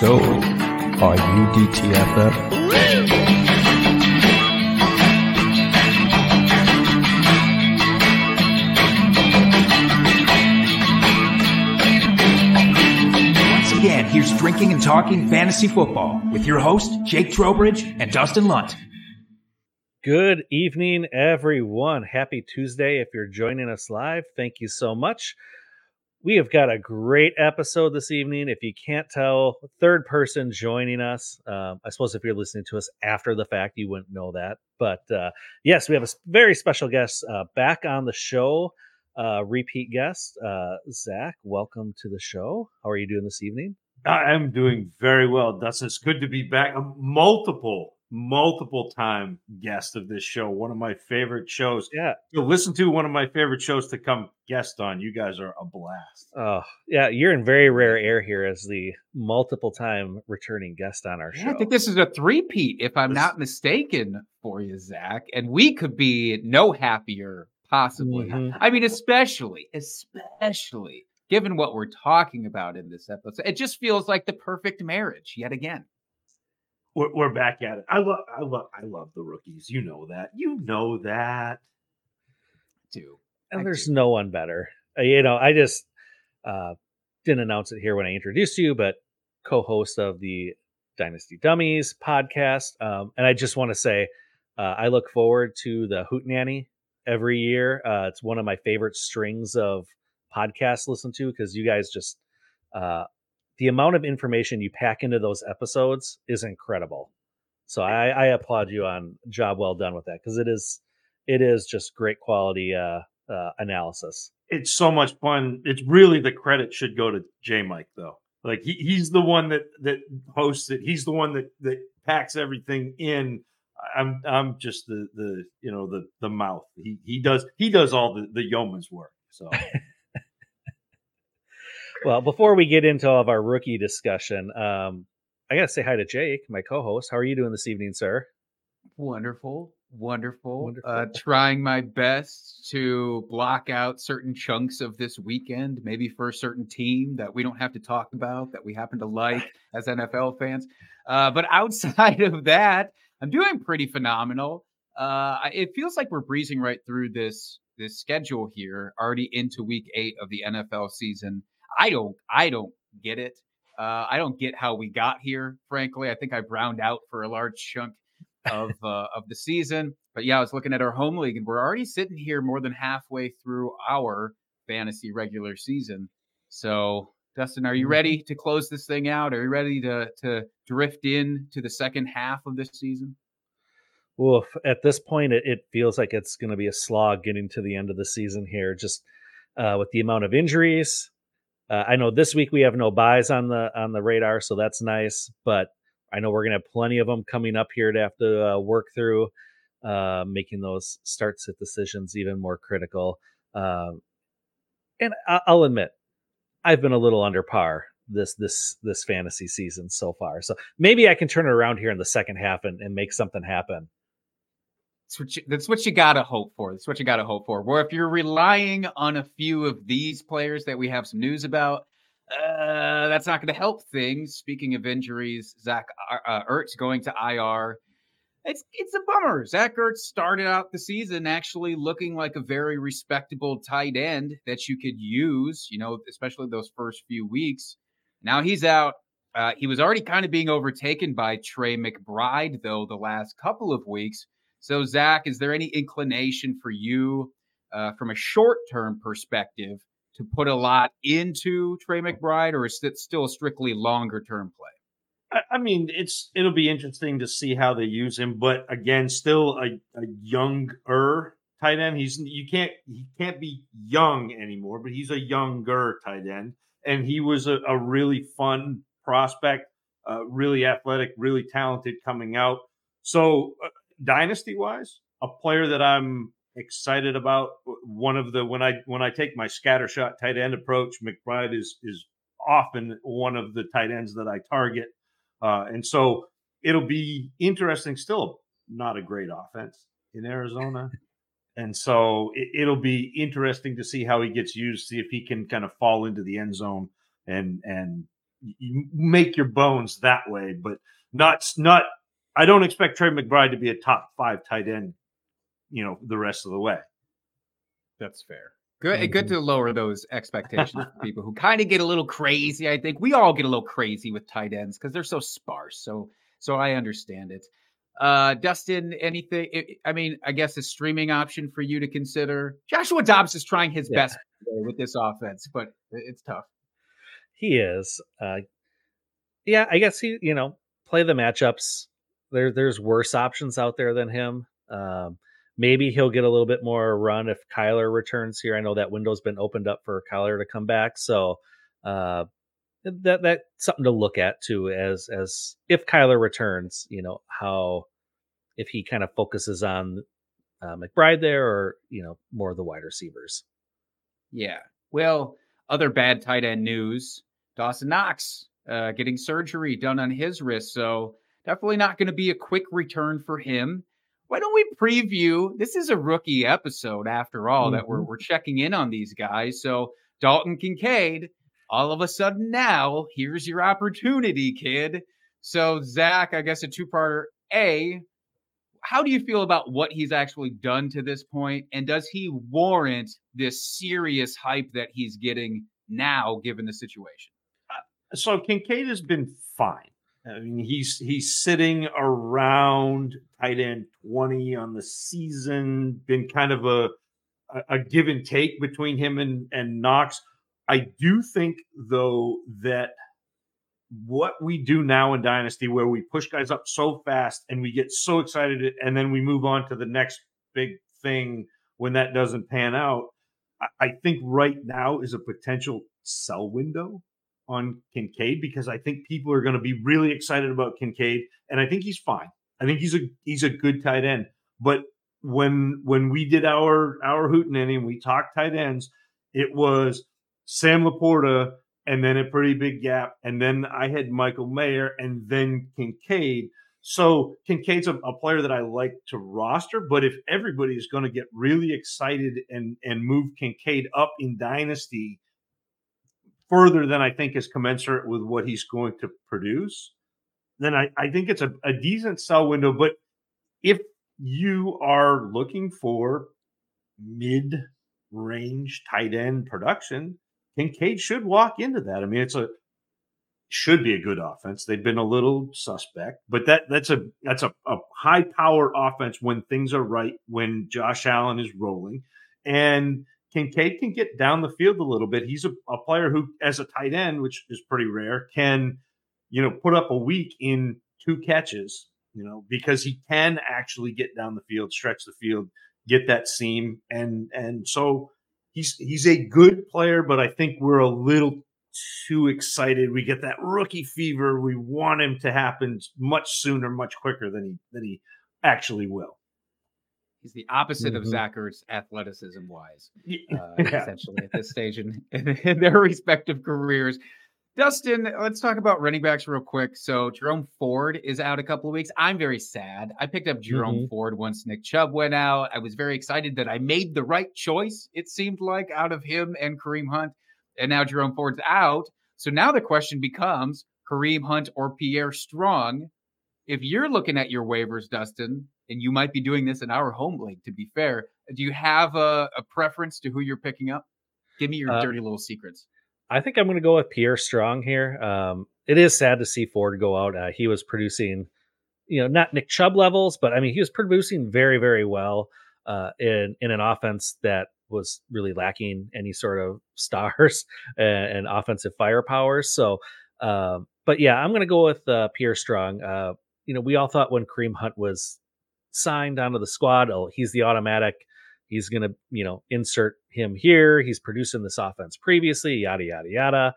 So, are you DTFF? Once again, here's Drinking and Talking Fantasy Football with your host, Jake Trowbridge and Dustin Lunt. Good evening, everyone. Happy Tuesday. If you're joining us live, thank you so much. We have got a great episode this evening. If you can't tell, third person joining us. Um, I suppose if you're listening to us after the fact, you wouldn't know that. But uh, yes, we have a very special guest uh, back on the show. Uh, repeat guest, uh, Zac. Welcome to the show. How are you doing this evening? I am doing very well, Dustin. It's good to be back. Multiple, multiple time guest of this show. One of my favorite shows Yeah. to listen to. One of my favorite shows to come guest on. You guys are a blast. Oh, yeah. You're in very rare air here as the multiple time returning guest on our Yeah, show. I think this is a three-peat, if I'm This- not mistaken, for you, Zac. And we could be no happier, possibly. Mhm. I mean, especially, especially given what we're talking about in this episode. It just feels like the perfect marriage yet again. We're, we're back at it. I love, I love, I love the rookies. You know that. You know that. Too. and I there's do. no one better. Uh, you know, I just uh, didn't announce it here when I introduced you, but co-host of the Dynasty Dummies podcast, um, and I just want to say uh, I look forward to the Hoot Nanny every year. Uh, it's one of my favorite strings of podcasts to listen to because you guys just uh, the amount of information you pack into those episodes is incredible. So I, I applaud you on job well done with that because it is it is just great quality uh, uh, analysis. It's so much fun. It's really the credit should go to J Mike though. Like he, he's the one that that hosts it. He's the one that that packs everything in. I'm I'm just the the you know the the mouth. He he does he does all the the yeoman's work. So Well, before we get into all of our rookie discussion, um, I got to say hi to Jake, my co-host. How are you doing this evening, sir? Wonderful, wonderful. Wonderful. Uh, trying my best to block out certain chunks of this weekend, maybe for a certain team that we don't have to talk about that we happen to like as NFL fans. Uh, but outside of that, I'm doing pretty phenomenal. Uh, it feels like we're breezing right through this this schedule here, already into week eight of the NFL season. I don't, I don't get it. Uh, I don't get how we got here. Frankly, I think I browned out for a large chunk of uh, of the season. But yeah, I was looking at our home league, and we're already sitting here more than halfway through our fantasy regular season. So, Dustin, are you Mhm. ready to close this thing out? Are you ready to to drift in to the second half of this season? Well, at this point, it, it feels like it's going to be a slog getting to the end of the season here, just uh, with the amount of injuries. Uh, I know this week we have no byes on the on the radar, so that's nice. But I know we're to have plenty of them coming up here to have to uh, work through, uh, making those start sit decisions even more critical. Um, and I- I'll admit, I've been a little under par this this this fantasy season so far. So maybe I can turn it around here in the second half and, and make something happen. That's what you, that's what you gotta hope for. That's what you gotta hope for. Where if you're relying on a few of these players that we have some news about, uh, that's not going to help things. Speaking of injuries, Zach uh, uh, Ertz going to IR. It's it's a bummer. Zach Ertz started out the season actually looking like a very respectable tight end that you could use. You know, especially those first few weeks. Now he's out. Uh, he was already kind of being overtaken by Trey McBride though the last couple of weeks. So, Zac, is there any inclination for you uh, from a short term perspective to put a lot into Trey McBride, or is it still a strictly longer term play? I, mean, it's it'll be interesting to see how they use him, but again, still a, a younger tight end. He's you can't he can't be young anymore, but he's a younger tight end, and he was a, a really fun prospect, uh, really athletic, really talented coming out. So, uh, dynasty wise, a player that I'm excited about. One of the when I when I take my scattershot tight end approach, McBride is is often one of the tight ends that I target. Uh, and so it'll be interesting. Still, not a great offense in Arizona, and so it, it'll be interesting to see how he gets used. See if he can kind of fall into the end zone and and you make your bones that way, but not not. I don't expect Trey McBride to be a top five tight end, you know, the rest of the way. That's fair. Good, good to lower those expectations for people who kind of get a little crazy. I think we all get a little crazy with tight ends because they're so sparse. So, so I understand it. Uh, Dustin, anything? I mean, I guess a streaming option for you to consider. Joshua Dobbs is trying his Yeah. best with this offense, but it's tough. He is. Uh, yeah, I guess he, you know, play the matchups. There, there's worse options out there than him. Um, maybe he'll get a little bit more run if Kyler returns here. I know that window's been opened up for Kyler to come back, so uh, that that's something to look at too. As as if Kyler returns, you know how if he kind of focuses on uh, McBride there, or you know more of the wide receivers. Yeah. Well, other bad tight end news: Dawson Knox uh, getting surgery done on his wrist, so definitely not going to be a quick return for him. Why don't we preview? This is a rookie episode, after all, that we're Mhm. we're checking in on these guys. So Dalton Kincaid, all of a sudden now, here's your opportunity, kid. So Zac, I guess a two-parter. A, how do you feel about what he's actually done to this point, and does he warrant this serious hype that he's getting now, given the situation? so Kincaid has been fine. I mean, he's he's sitting around tight end twenty on the season. Been kind of a a, give and take between him and and Knox. I do think though that what we do now in Dynasty, where we push guys up so fast and we get so excited, and then we move on to the next big thing when that doesn't pan out. I think right now is a potential sell window on Kincaid because I think people are going to be really excited about Kincaid, and I think he's fine. I think he's a he's a good tight end. But when when we did our our hootenanny and we talked tight ends, it was Sam Laporta and then a pretty big gap, and then I had Michael Mayer and then Kincaid. So Kincaid's a, a player that I like to roster, but if everybody is going to get really excited and and move Kincaid up in dynasty further than I think is commensurate with what he's going to produce, then I, I think it's a, a decent sell window. But if you are looking for mid range tight end production, Kincaid should walk into that. I mean, it's a should be a good offense. They've been a little suspect, but that that's a that's a, a high power offense when things are right, when Josh Allen is rolling. And Kincaid can get down the field a little bit. He's a, a player who, as a tight end, which is pretty rare, can, you know, put up a week in two catches, you know, because he can actually get down the field, stretch the field, get that seam. And and so he's he's a good player, but I think we're a little too excited. We get that rookie fever. We want him to happen much sooner, much quicker than he than he actually will. He's the opposite of Mhm. Zach Ertz athleticism wise, uh, Yeah. essentially, at this stage in, in, in their respective careers. Dustin, let's talk about running backs real quick. So Jerome Ford is out a couple of weeks. I'm very sad. I picked up Jerome Ford once Nick Chubb went out. I was very excited that I made the right choice, it seemed like, out of him and Kareem Hunt. And now Jerome Ford's out. So now the question becomes Kareem Hunt or Pierre Strong. If you're looking at your waivers, Dustin, and you might be doing this in our home league, to be fair, do you have a, a preference to who you're picking up? Give me your Uh, dirty little secrets. I think I'm going to go with Pierre Strong here. Um, it is sad to see Ford go out. Uh, he was producing, you know, not Nick Chubb levels, but I mean, he was producing very, very well uh, in in an offense that was really lacking any sort of stars and, and offensive firepower. So, um, but yeah, I'm going to go with uh, Pierre Strong. Uh, you know, we all thought when Kareem Hunt was signed onto the squad, oh, he's the automatic. He's going to, you know, insert him here. He's producing this offense previously, yada, yada, yada.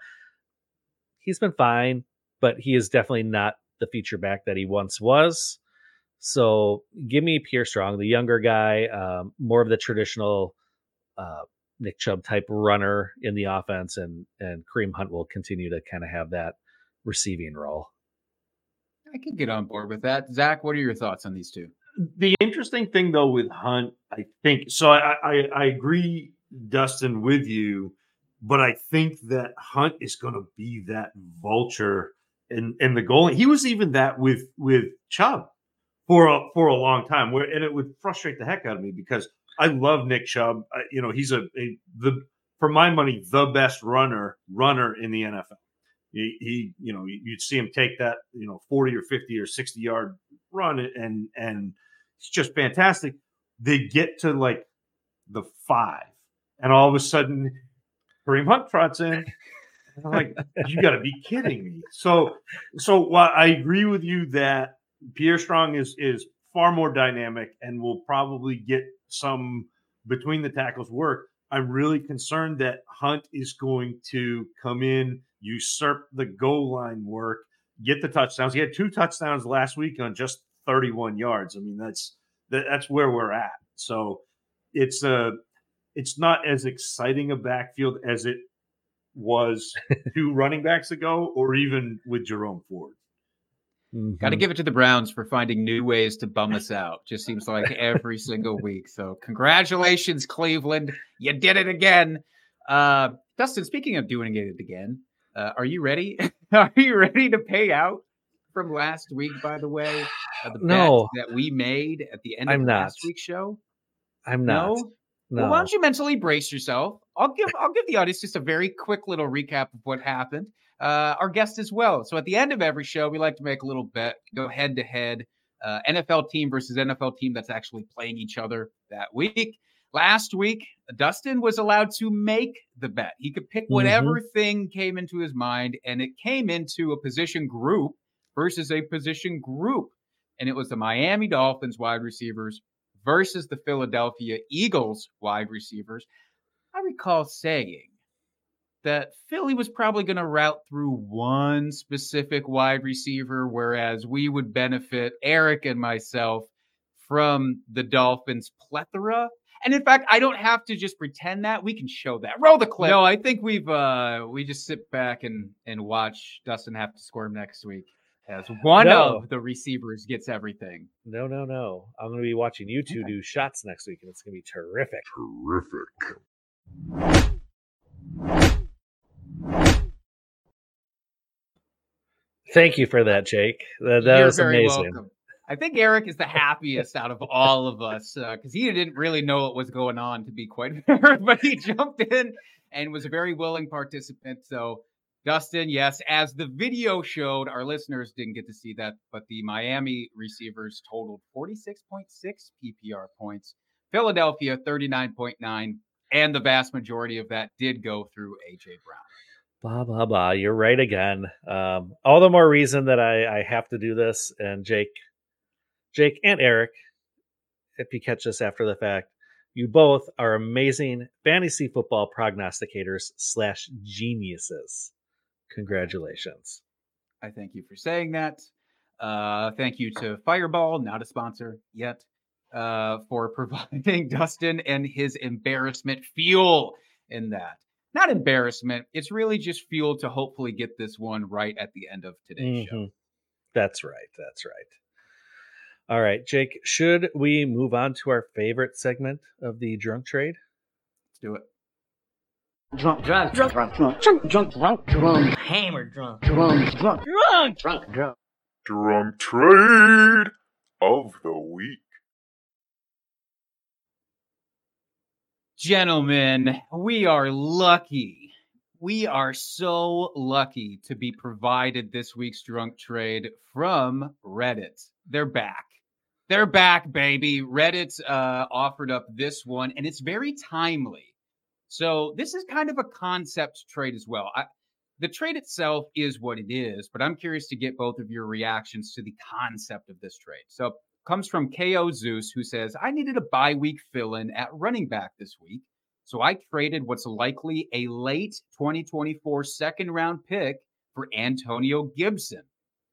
He's been fine, but he is definitely not the feature back that he once was. So give me Pierre Strong, the younger guy, um, more of the traditional uh, Nick Chubb type runner in the offense, and and Kareem Hunt will continue to kind of have that receiving role. I can get on board with that. Zac, what are your thoughts on these two? The interesting thing though with Hunt, I think so. I, I I agree, Dustin, with you but I think that Hunt is going to be that vulture and and the goal. He was even that with with Chubb for a, for a long time, where and it would frustrate the heck out of me because I love Nick Chubb. I, you know, he's a, a the for my money the best runner runner in the NFL. He, he, you know, you'd see him take that, you know, 40 or 50 or 60 yard run and and it's just fantastic. They get to like the five, and all of a sudden Kareem Hunt trots in. I'm like, you got to be kidding me. So, so while I agree with you that Pierre Strong is is far more dynamic and will probably get some between the tackles work. I'm really concerned that Hunt is going to come in, usurp the goal line work, get the touchdowns. He had two touchdowns last week on just 31 yards. I mean, that's that, that's where we're at. So it's a uh, it's not as exciting a backfield as it was two running backs ago, or even with Jerome Ford. Mm-hmm. Got to give it to the Browns for finding new ways to bum us out. Just seems like every single week. So, congratulations, Cleveland. You did it again. Uh, Dustin, speaking of doing it again, uh, are you ready? are you ready to pay out from last week, by the way? The no. that we made at the end I'm of not. last week's show? I'm not. No? No. Well, why don't you mentally brace yourself? I'll give I'll give the audience just a very quick little recap of what happened. Uh, our guest as well. So at the end of every show, we like to make a little bet, go head to head, uh, NFL team versus NFL team that's actually playing each other that week. Last week, Dustin was allowed to make the bet. He could pick whatever Mm-hmm. thing came into his mind, and it came into a position group versus a position group. And it was the Miami Dolphins wide receivers versus the Philadelphia Eagles wide receivers. I recall saying that Philly was probably going to route through one specific wide receiver, whereas we would benefit Eric and myself from the Dolphins' plethora. And in fact, I don't have to just pretend that. We can show that. Roll the clip. No, I think we've uh we just sit back and and watch Dustin have to squirm next week as one No. of the receivers gets everything. No, no, no. I'm going to be watching you two do shots next week, and it's going to be terrific. Terrific. Thank you for that, Jake. That, that You're was very amazing. welcome. I think Eric is the happiest out of all of us because he didn't really know what was going on, to be quite fair, but he jumped in and was a very willing participant. So, Dustin, yes, as the video showed, our listeners didn't get to see that, but the Miami receivers totaled 46.6 PPR points, Philadelphia 39.9, and the vast majority of that did go through AJ Brown. Blah blah blah. You're right again. Um, all the more reason that I, I have to do this. And Jake, Jake and Eric, if you catch this after the fact, you both are amazing fantasy football prognosticators slash geniuses. Congratulations. I thank you for saying that. Uh, thank you to Fireball, not a sponsor yet, uh, for providing Dustin and his embarrassment fuel in that. Not embarrassment. It's really just fuel to hopefully get this one right at the end of today's show. Mhm. That's right. That's right. All right, Jake, should we move on to our favorite segment of the drunk trade? Let's do it. drunk, drunk, drunk, drunk, drunk, drunk, drunk, drunk, drunk, hammer drunk, drunk, drunk, drunk, drunk, drunk. Drunk trade of the week. Gentlemen, we are lucky. We are so lucky to be provided this week's drunk trade from Reddit. They're back. They're back, baby. Reddit uh, offered up this one, and it's very timely. So, this is kind of a concept trade as well. I, the trade itself is what it is, but I'm curious to get both of your reactions to the concept of this trade. So, comes from KO Zeus, who says, I needed a bye week fill in at running back this week. So I traded what's likely a late 2024 second round pick for Antonio Gibson.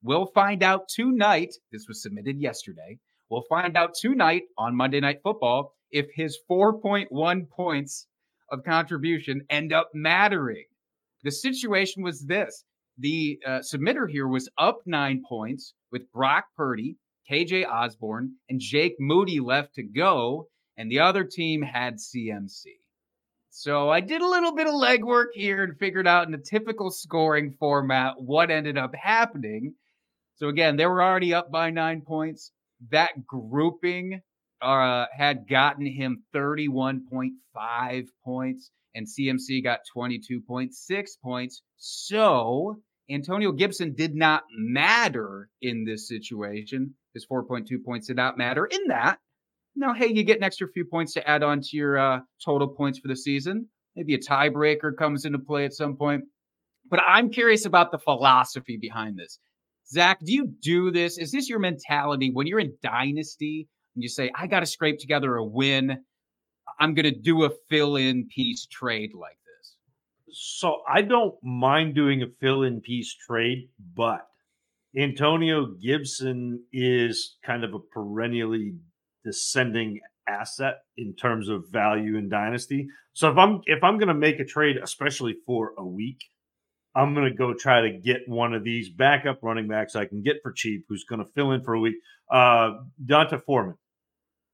We'll find out tonight. This was submitted yesterday. We'll find out tonight on Monday Night Football if his 4.1 points of contribution end up mattering. The situation was this the uh, submitter here was up nine points with Brock Purdy, KJ Osborn, and Jake Moody left to go, and the other team had CMC. So I did a little bit of legwork here and figured out in a typical scoring format what ended up happening. So again, they were already up by nine points. That grouping uh, had gotten him 31.5 points, and CMC got 22.6 points. So Antonio Gibson did not matter in this situation. His 4.2 points did not matter in that. Now, hey, you get an extra few points to add on to your uh, total points for the season. Maybe a tiebreaker comes into play at some point. But I'm curious about the philosophy behind this. Zac, do you do this? Is this your mentality when you're in Dynasty and you say, I got to scrape together a win? I'm going to do a fill in piece trade like this? So I don't mind doing a fill in piece trade, but Antonio Gibson is kind of a perennially descending asset in terms of value in dynasty. So if I'm if I'm going to make a trade especially for a week, I'm going to go try to get one of these backup running backs I can get for cheap who's going to fill in for a week. Uh D'Onta Foreman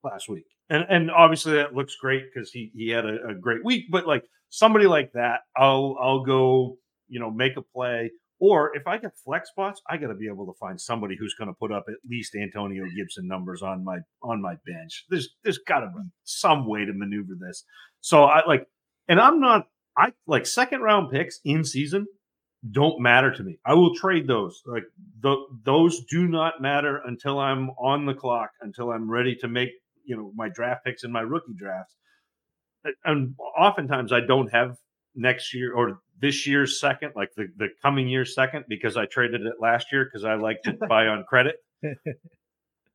last week. And and obviously that looks great cuz he he had a, a great week, but like somebody like that, I'll I'll go, you know, make a play or if I get flex spots, I got to be able to find somebody who's going to put up at least Antonio Gibson numbers on my on my bench. There's there's got to be some way to maneuver this. So I like, and I'm not. I like second round picks in season don't matter to me. I will trade those. Like the, those do not matter until I'm on the clock, until I'm ready to make you know my draft picks and my rookie drafts. And oftentimes I don't have next year or this year's second, like the, the coming year's second, because I traded it last year because I like to buy on credit.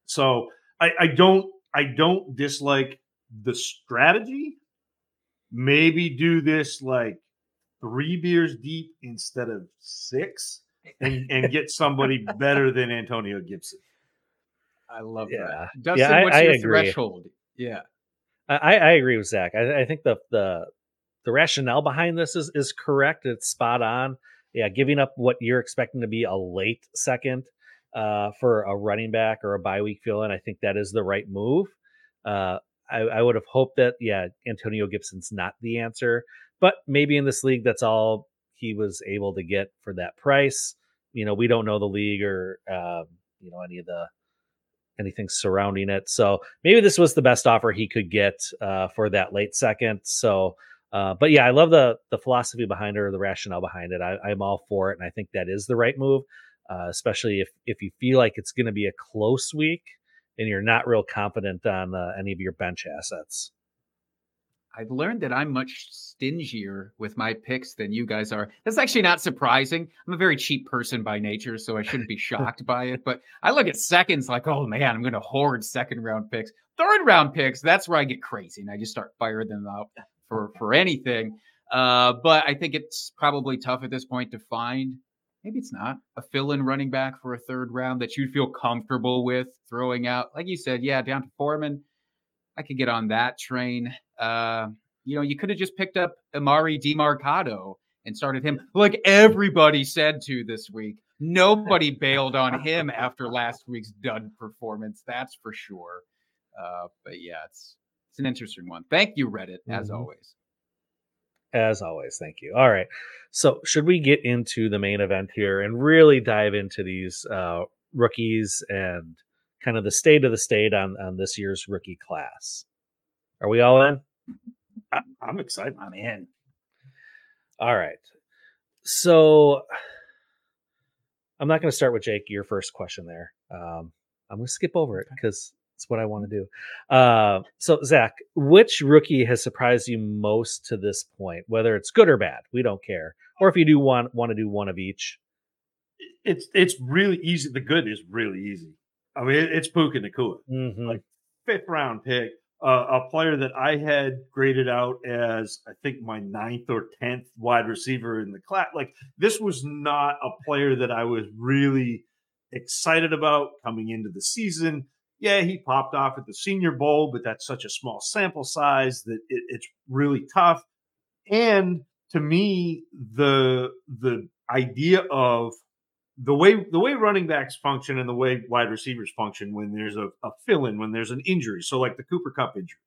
so I, I don't I don't dislike the strategy. Maybe do this like three beers deep instead of six and, and get somebody better than Antonio Gibson. I love Yeah. that. Dustin, I- what's I your agree. threshold? Yeah. I, I agree with Zac. I, I think the the the rationale behind this is is correct. It's spot on. Yeah, giving up what you're expecting to be a late second uh, for a running back or a bye week fill in, I think that is the right move. Uh, I, I would have hoped that yeah, Antonio Gibson's not the answer, but maybe in this league, that's all he was able to get for that price. You know, we don't know the league or um, you know any of the anything surrounding it. So maybe this was the best offer he could get uh, for that late second. So, uh, but yeah, I love the the philosophy behind it or the rationale behind it. I, I'm all for it, and I think that is the right move, uh, especially if if you feel like it's going to be a close week and you're not real confident on uh, any of your bench assets. I've learned that I'm much stingier with my picks than you guys are. That's actually not surprising. I'm a very cheap person by nature, so I shouldn't be shocked by it. But I look at seconds like, oh man, I'm going to hoard second round picks. Third round picks, that's where I get crazy and I just start firing them out for for anything. Uh, but I think it's probably tough at this point to find. Maybe it's not a fill-in running back for a third round that you'd feel comfortable with throwing out. Like you said, yeah, D'Onta Foreman. I could get on that train. Uh, you know, you could have just picked up Emari Demercado and started him like everybody said to this week. Nobody bailed on him after last week's dud performance, that's for sure. Uh, but yeah, it's it's an interesting one. Thank you, Reddit, as Mhm. always. As always, thank you. All right. So, should we get into the main event here and really dive into these uh, rookies and kind of the state of the state on, on this year's rookie class? Are we all in? I, I'm excited. I'm in. All right. So, I'm not going to start with Jake, your first question there. Um, I'm going to skip over it because it's what I want to do. Uh, so, Zac, which rookie has surprised you most to this point? Whether it's good or bad, we don't care. Or if you do want want to do one of each, It's it's really easy. The good is really easy. I mean, it, it's Puka Nacua. Mhm. Like, fifth round pick, uh, a player that I had graded out as I think my ninth or tenth wide receiver in the class. Like this was not a player that I was really excited about coming into the season. Yeah, he popped off at the Senior Bowl, but that's such a small sample size that it, it's really tough. And to me, the the idea of the way the way running backs function and the way wide receivers function when there's a, a fill in when there's an injury. So like the Cooper Kupp injury,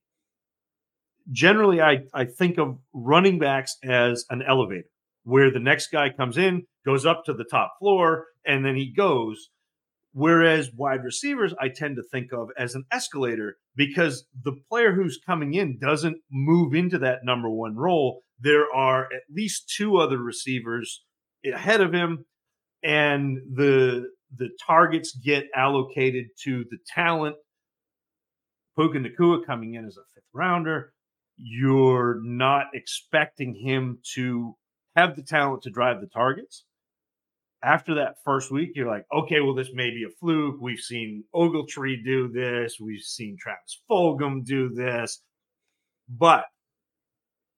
generally I, I think of running backs as an elevator where the next guy comes in, goes up to the top floor, and then he goes. Whereas wide receivers, I tend to think of as an escalator because the player who's coming in doesn't move into that number one role. There are at least two other receivers ahead of him, and the the targets get allocated to the talent. Puka Nacua coming in as a fifth rounder. You're not expecting him to have the talent to drive the targets. After that first week, you're like, okay, well, this may be a fluke. We've seen Ogletree do this. We've seen Travis Fulgham do this. But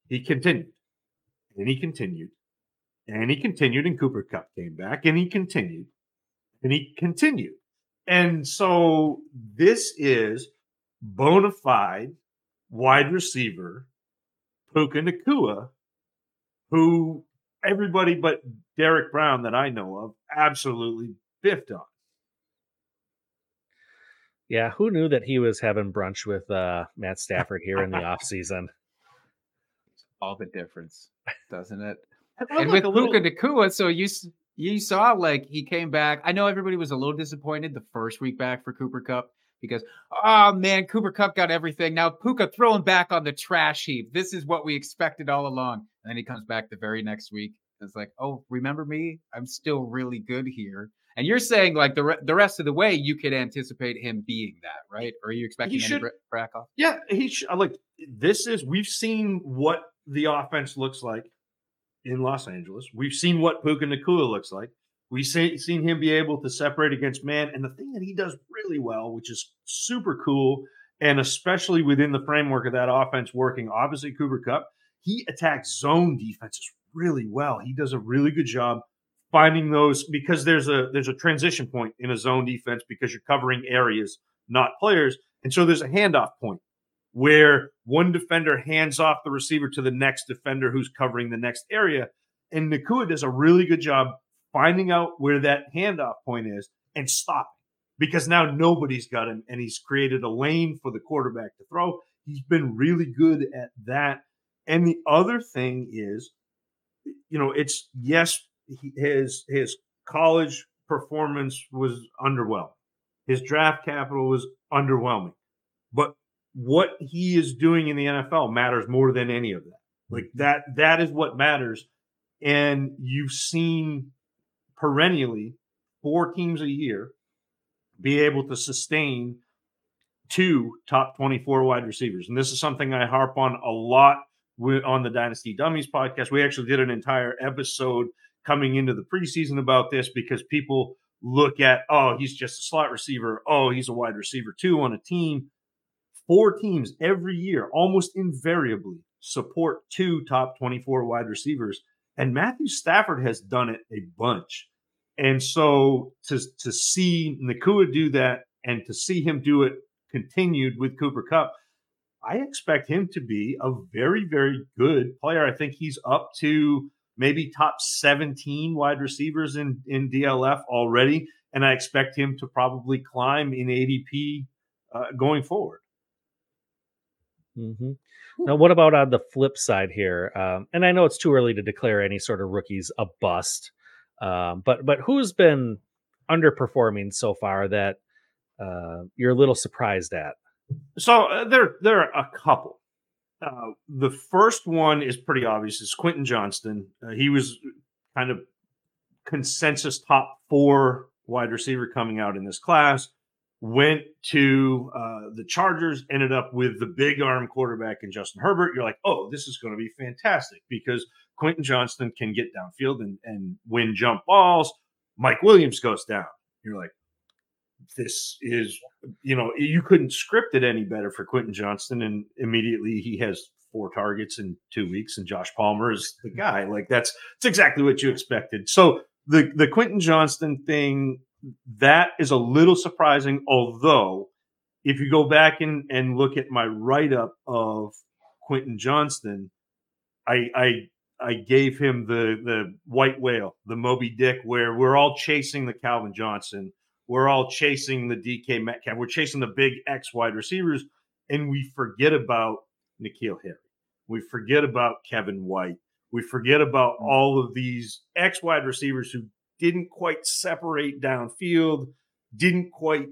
he continued and he continued and he continued, and Cooper Kupp came back and he continued and he continued. And so this is bona fide wide receiver Puka Nacua who everybody but Derek Brown that I know of absolutely biffed on. Yeah, who knew that he was having brunch with uh, Matt Stafford here in the off season? All the difference, doesn't it? And with Puka Nacua, so you you saw like he came back. I know everybody was a little disappointed the first week back for Cooper Kupp because oh man, Cooper Kupp got everything. Now Puka throwing back on the trash heap. This is what we expected all along. And then he comes back the very next week. It's like, oh, remember me? I'm still really good here. And you're saying like the re- the rest of the way, you could anticipate him being that, right? Or are you expecting He any should- bra- crack off? Yeah, he sh- like this is we've seen what the offense looks like in Los Angeles. We've seen what Puka Nacua looks like. We've seen, him be able to separate against man. And the thing that he does really well, which is super cool, and especially within the framework of that offense working opposite Cooper Kupp, he attacks zone defenses really well. He does a really good job finding those because there's a there's a transition point in a zone defense because you're covering areas, not players. And so there's a handoff point where one defender hands off the receiver to the next defender who's covering the next area. And Nacua does a really good job finding out where that handoff point is and stopping because now nobody's got him and he's created a lane for the quarterback to throw. He's been really good at that. And the other thing is, you know, it's yes, he, his his college performance was underwhelming. His draft capital was underwhelming. But what he is doing in the NFL matters more than any of that. Like mm-hmm. that that is what matters. And you've seen perennially four teams a year be able to sustain two top 24 wide receivers. And this is something I harp on a lot on the Dynasty Dummies podcast. We actually did an entire episode coming into the preseason about this because people look at, oh, he's just a slot receiver. Oh, he's a wide receiver too on a team. Four teams every year, almost invariably, support two top 24 wide receivers. And Matthew Stafford has done it a bunch. And so to, to see Nacua do that and to see him do it continued with Cooper Kupp, I expect him to be a very, very good player. I think he's up to maybe top 17 wide receivers in, in DLF already. And I expect him to probably climb in ADP uh, going forward. Hmm Now, what about on the flip side here? Um, and I know it's too early to declare any sort of rookies a bust, um, but but who's been underperforming so far that uh, you're a little surprised at? So uh, there, there are a couple. Uh, the first one is pretty obvious. It's Quentin Johnston. Uh, he was kind of consensus top four wide receiver coming out in this class. Went to uh, the Chargers, ended up with the big arm quarterback in Justin Herbert. You're like, oh, this is going to be fantastic because Quentin Johnston can get downfield and, and win jump balls. Mike Williams goes down. You're like, this is, you know, you couldn't script it any better for Quentin Johnston. And immediately he has four targets in two weeks, and Josh Palmer is the guy. Like that's that's exactly what you expected. So the the Quentin Johnston thing that is a little surprising, although if you go back and, and look at my write up of Quentin Johnston, I I I gave him the the white whale, the Moby Dick, where we're all chasing the Calvin Johnson, we're all chasing the DK Metcalf, we're chasing the big X wide receivers, and we forget about N'Keal Harry. We forget about Kevin White. We forget about Mm. all of these X wide receivers who didn't quite separate downfield, didn't quite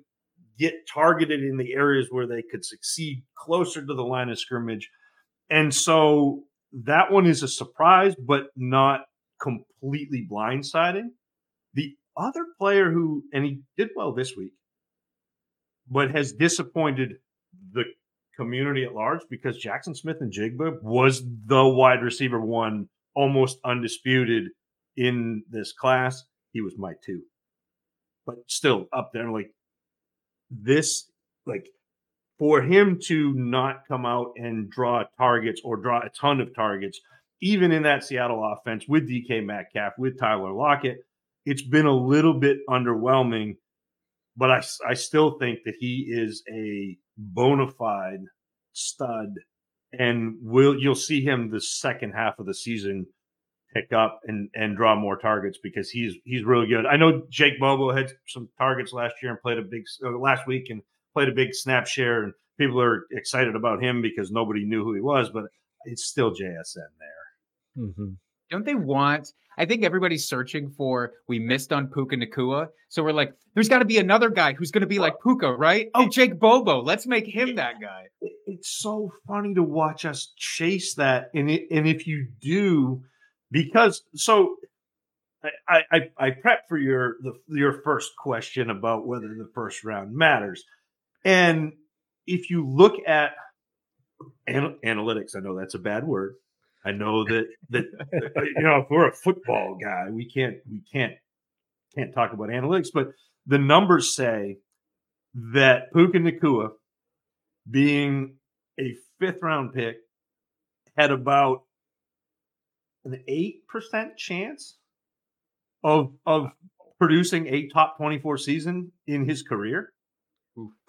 get targeted in the areas where they could succeed closer to the line of scrimmage. And so that one is a surprise, but not completely blindsiding. The other player who, and he did well this week, but has disappointed the community at large because Jaxon Smith-Njigba was the wide receiver one, almost undisputed in this class. He was my two, but still up there. Like this, like for him to not come out and draw targets or draw a ton of targets, even in that Seattle offense with DK Metcalf, with Tyler Lockett, it's been a little bit underwhelming. But I, I still think that he is a bona fide stud, and will you'll see him the second half of the season pick up and and draw more targets because he's he's really good. I know Jake Bobo had some targets last year and played a big uh, last week and played a big snap share, and people are excited about him because nobody knew who he was, but it's still JSN there. Mm-hmm. Don't they want? I think everybody's searching for. We missed on Puka Nacua, so we're like, there's got to be another guy who's going to be like Puka, right? Oh, Jake Bobo. Let's make him that guy. It's so funny to watch us chase that, and it, and if you do, because so I I, I prep for your the, your first question about whether the first round matters, and if you look at anal- analytics, I know that's a bad word. I know that that you know if we're a football guy, we can't we can't can't talk about analytics, but the numbers say that Puka Nacua being a fifth round pick had about an eight percent chance of of producing a top 24 season in his career.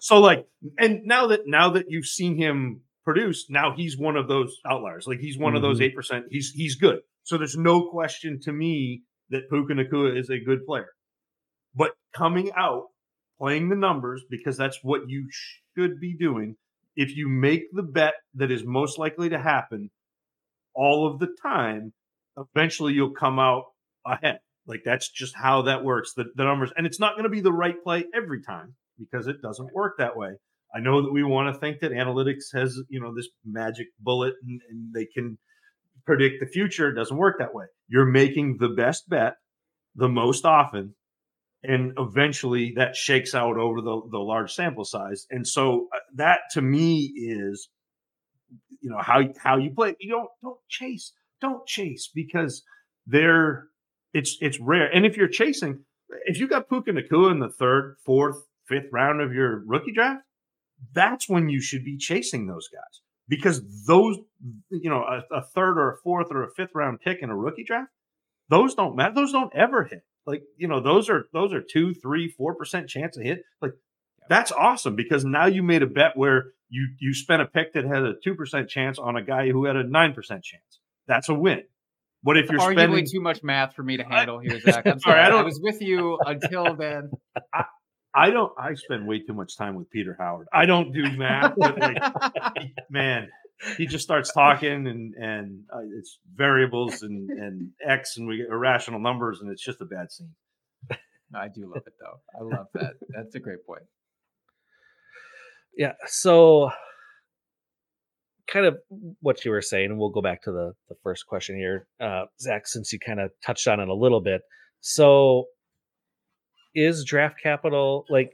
So like and now that now that you've seen him produce, now he's one of those outliers. Like he's one of those Mhm. 8%. He's he's good. So there's no question to me that Puka Nacua is a good player. But coming out, playing the numbers, because that's what you should be doing. If you make the bet that is most likely to happen all of the time, eventually you'll come out ahead. Like that's just how that works. The, the numbers, and it's not going to be the right play every time because it doesn't work that way. I know that we want to think that analytics has, you know, this magic bullet and, and they can predict the future. It doesn't work that way. You're making the best bet the most often, and eventually that shakes out over the, the large sample size. And so uh, that to me is, you know, how how you play. You don't don't chase, don't chase because they're it's it's rare. And if you're chasing, if you got Puka Nacua in the third, fourth, fifth round of your rookie draft, that's when you should be chasing those guys because those, you know, a, a third or a fourth or a fifth round pick in a rookie draft, those don't matter. Those don't ever hit. Like you know, those are those are two, three, four percent chance of hit. Like that's awesome because now you made a bet where you you spent a pick that had a two percent chance on a guy who had a nine percent chance. That's a win. What if you're Arguably spending too much math for me to handle here, Zac. I'm Sorry, sorry. I I, don't- was with you until then. I don't. I spend way too much time with Peter Howard. I don't do math, but like, man, he just starts talking and and uh, it's variables and and x and we get irrational numbers and it's just a bad scene. I do love it though. I love that. That's a great point. Yeah. So, kind of what you were saying, and we'll go back to the the first question here, uh, Zac, since you kind of touched on it a little bit. So, is draft capital like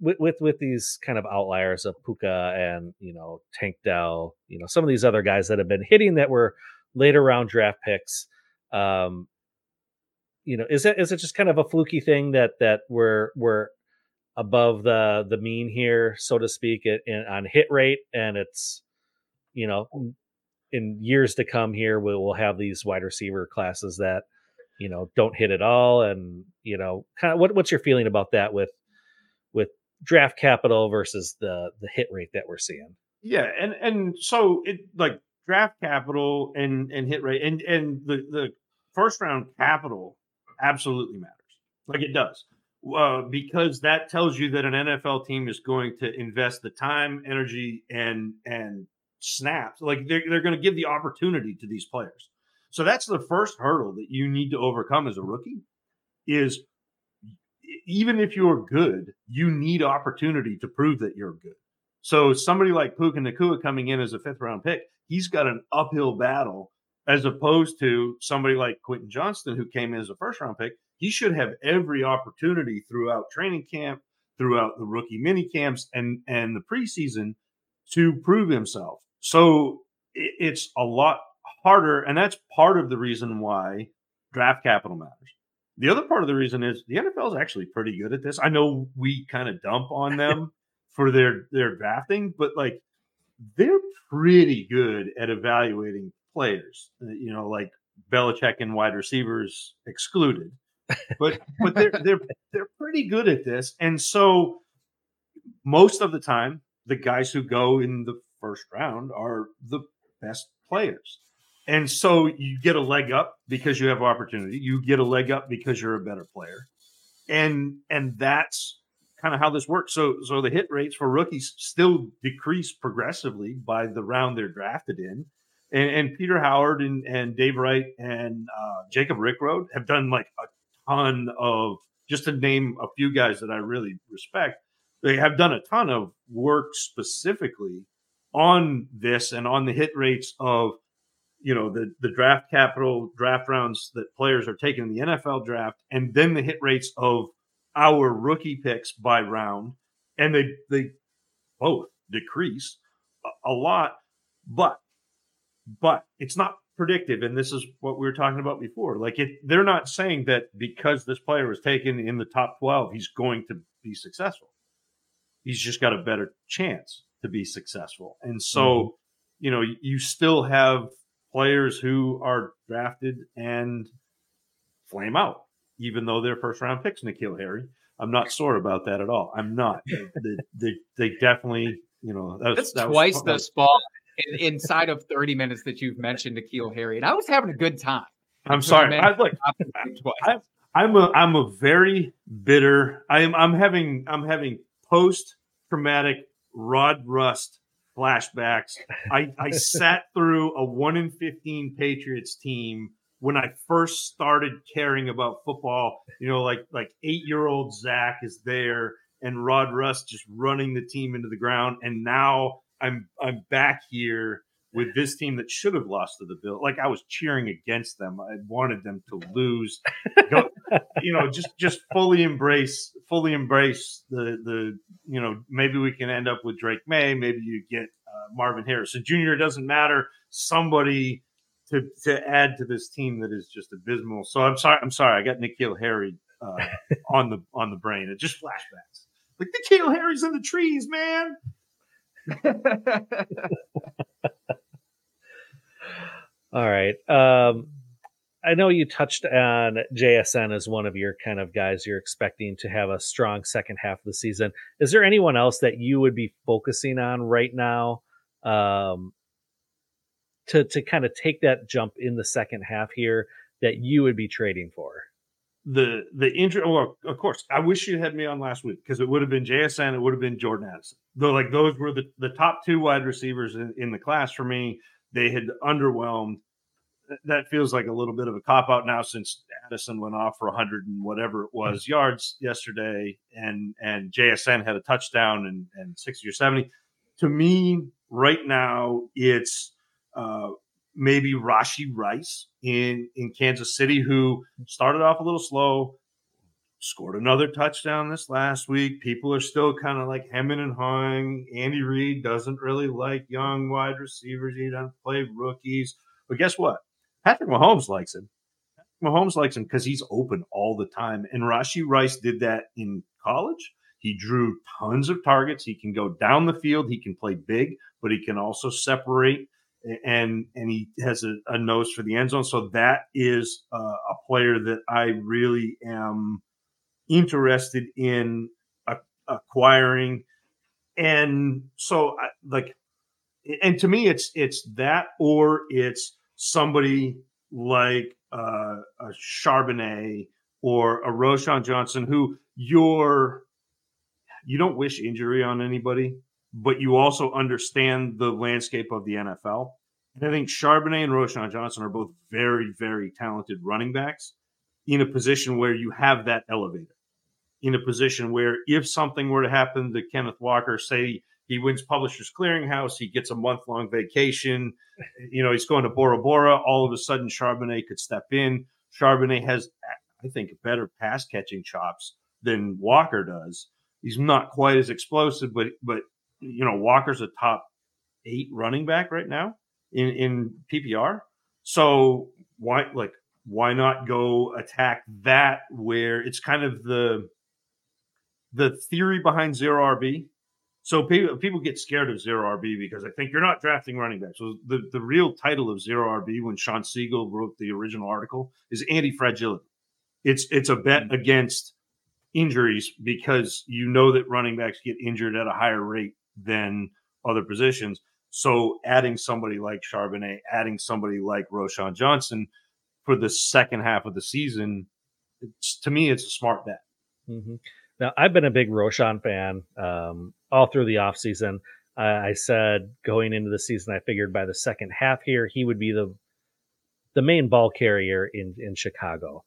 with with with these kind of outliers of Puka and you know Tank Dell, you know some of these other guys that have been hitting that were later round draft picks. Um, you know, is it is it just kind of a fluky thing that that we're we're above the the mean here, so to speak, it, in, on hit rate, and it's you know in years to come here we will have these wide receiver classes that you know don't hit at all, and you know kind of what what's your feeling about that with with draft capital versus the the hit rate that we're seeing? Yeah, and and so it like draft capital and and hit rate and and the the first round capital absolutely matters. Like it does. Uh, because that tells you that an NFL team is going to invest the time, energy, and and snaps. Like they're they're going to give the opportunity to these players. So that's the first hurdle that you need to overcome as a rookie is even if you're good, you need opportunity to prove that you're good. So somebody like Puka Nacua coming in as a fifth round pick, he's got an uphill battle as opposed to somebody like Quentin Johnston who came in as a first round pick. He should have every opportunity throughout training camp, throughout the rookie mini camps, and and the preseason to prove himself. So it's a lot harder, and that's part of the reason why draft capital matters. The other part of the reason is the NFL is actually pretty good at this. I know we kind of dump on them for their their drafting, but like they're pretty good at evaluating players. Uh, you know, like Belichick and wide receivers excluded, but but they're they're they're pretty good at this. And so most of the time, the guys who go in the first round are the best players. And so you get a leg up because you have opportunity. You get a leg up because you're a better player. And and that's kind of how this works. So so the hit rates for rookies still decrease progressively by the round they're drafted in. And, and Peter Howard and, and Dave Wright and uh, Jacob Rickroad have done like a ton of just to name a few guys that I really respect. They have done a ton of work specifically on this and on the hit rates of you know the the draft capital draft rounds that players are taking in the NFL draft, and then the hit rates of our rookie picks by round, and they they both decrease a, a lot, but but it's not predictive, and this is what we were talking about before. Like it, they're not saying that because this player was taken in the top twelve, he's going to be successful. He's just got a better chance to be successful, and so. Mm-hmm. You know, you still have players who are drafted and flame out, even though they're first round picks, N'Keal Harry. I'm not sore about that at all. I'm not. they, they, they definitely, you know, that was, that's that twice was, the spot in, inside of 30 minutes that you've mentioned N'Keal Harry, and I was having a good time. I'm sorry. I like. I, I'm a I'm a very bitter. I'm I'm having I'm having post traumatic Rod Rust flashbacks. I, I sat through a one in 15 Patriots team when I first started caring about football. You know, like like eight year old Zach is there and Rod Rust just running the team into the ground. And now I'm I'm back here with this team that should have lost to the Bill. Like I was cheering against them. I wanted them to lose. Go, you know, just just fully embrace fully embrace the the you know maybe we can end up with Drake Maye. Maybe you get uh, Marvin Harrison Jr. It doesn't matter. Somebody to to add to this team that is just abysmal. So I'm sorry. I'm sorry. I got N'Keal Harry uh, on the on the brain. It just flashbacks. Like N'Keal Harry's in the trees, man. All right. Um, I know you touched on JSN as one of your kind of guys you're expecting to have a strong second half of the season. Is there anyone else that you would be focusing on right now um, to to kind of take that jump in the second half here that you would be trading for? The the injury, well, of course, I wish you had me on last week because it would have been JSN, it would have been Jordan Addison. Though, like those were the the top two wide receivers in, in the class for me. They had underwhelmed that feels like a little bit of a cop out now since Addison went off for 100 and whatever it was yards yesterday, and and JSN had a touchdown and and 60 or 70. To me, right now, it's uh, maybe Rashee Rice in in Kansas City, who started off a little slow, scored another touchdown this last week. People are still kind of like hemming and hawing. Andy Reid doesn't really like young wide receivers. He doesn't play rookies. But guess what? Patrick Mahomes likes him. Mahomes likes him because he's open all the time. And Rashee Rice did that in college. He drew tons of targets. He can go down the field. He can play big, but he can also separate and and he has a, a nose for the end zone. So that is uh, a player that I really am interested in acquiring. And so, I, like, and to me, it's it's that or it's somebody like uh, a Charbonnet or a Roschon Johnson, who you're you don't wish injury on anybody, but you also understand the landscape of the NFL. And I think Charbonnet and Roschon Johnson are both very, very talented running backs in a position where you have that elevator. In a position where if something were to happen to Kenneth Walker, say he wins Publishers Clearinghouse, he gets a month long vacation, you know, he's going to Bora Bora, all of a sudden Charbonnet could step in. Charbonnet has, I think, better pass catching chops than Walker does. He's not quite as explosive, but but you know, Walker's a top eight running back right now in in PPR. So why like why not go attack that where it's kind of the the theory behind zero RB. So people people get scared of zero RB because I think you're not drafting running backs. So the, the real title of zero RB when Shawn Siegele wrote the original article is anti fragility. It's it's a bet against injuries because you know that running backs get injured at a higher rate than other positions. So adding somebody like Charbonnet, adding somebody like Roschon Johnson for the second half of the season, to me, it's a smart bet. Mm-hmm. Now, I've been a big Roschon fan um, all through the offseason. Uh, I said going into the season, I figured by the second half here, he would be the the main ball carrier in in Chicago.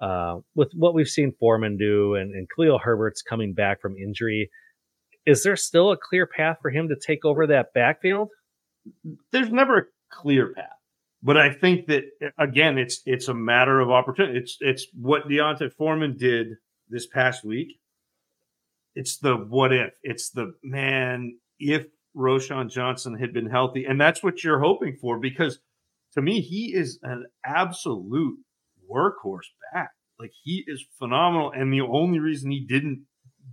Uh, with what we've seen Foreman do and, and Khalil Herbert's coming back from injury, is there still a clear path for him to take over that backfield? There's never a clear path, but I think that again, it's it's a matter of opportunity. It's it's what D'Onta Foreman did this past week. It's the what if. It's the man if Roschon Johnson had been healthy, and that's what you're hoping for because to me he is an absolute workhorse back. Like he is phenomenal, and the only reason he didn't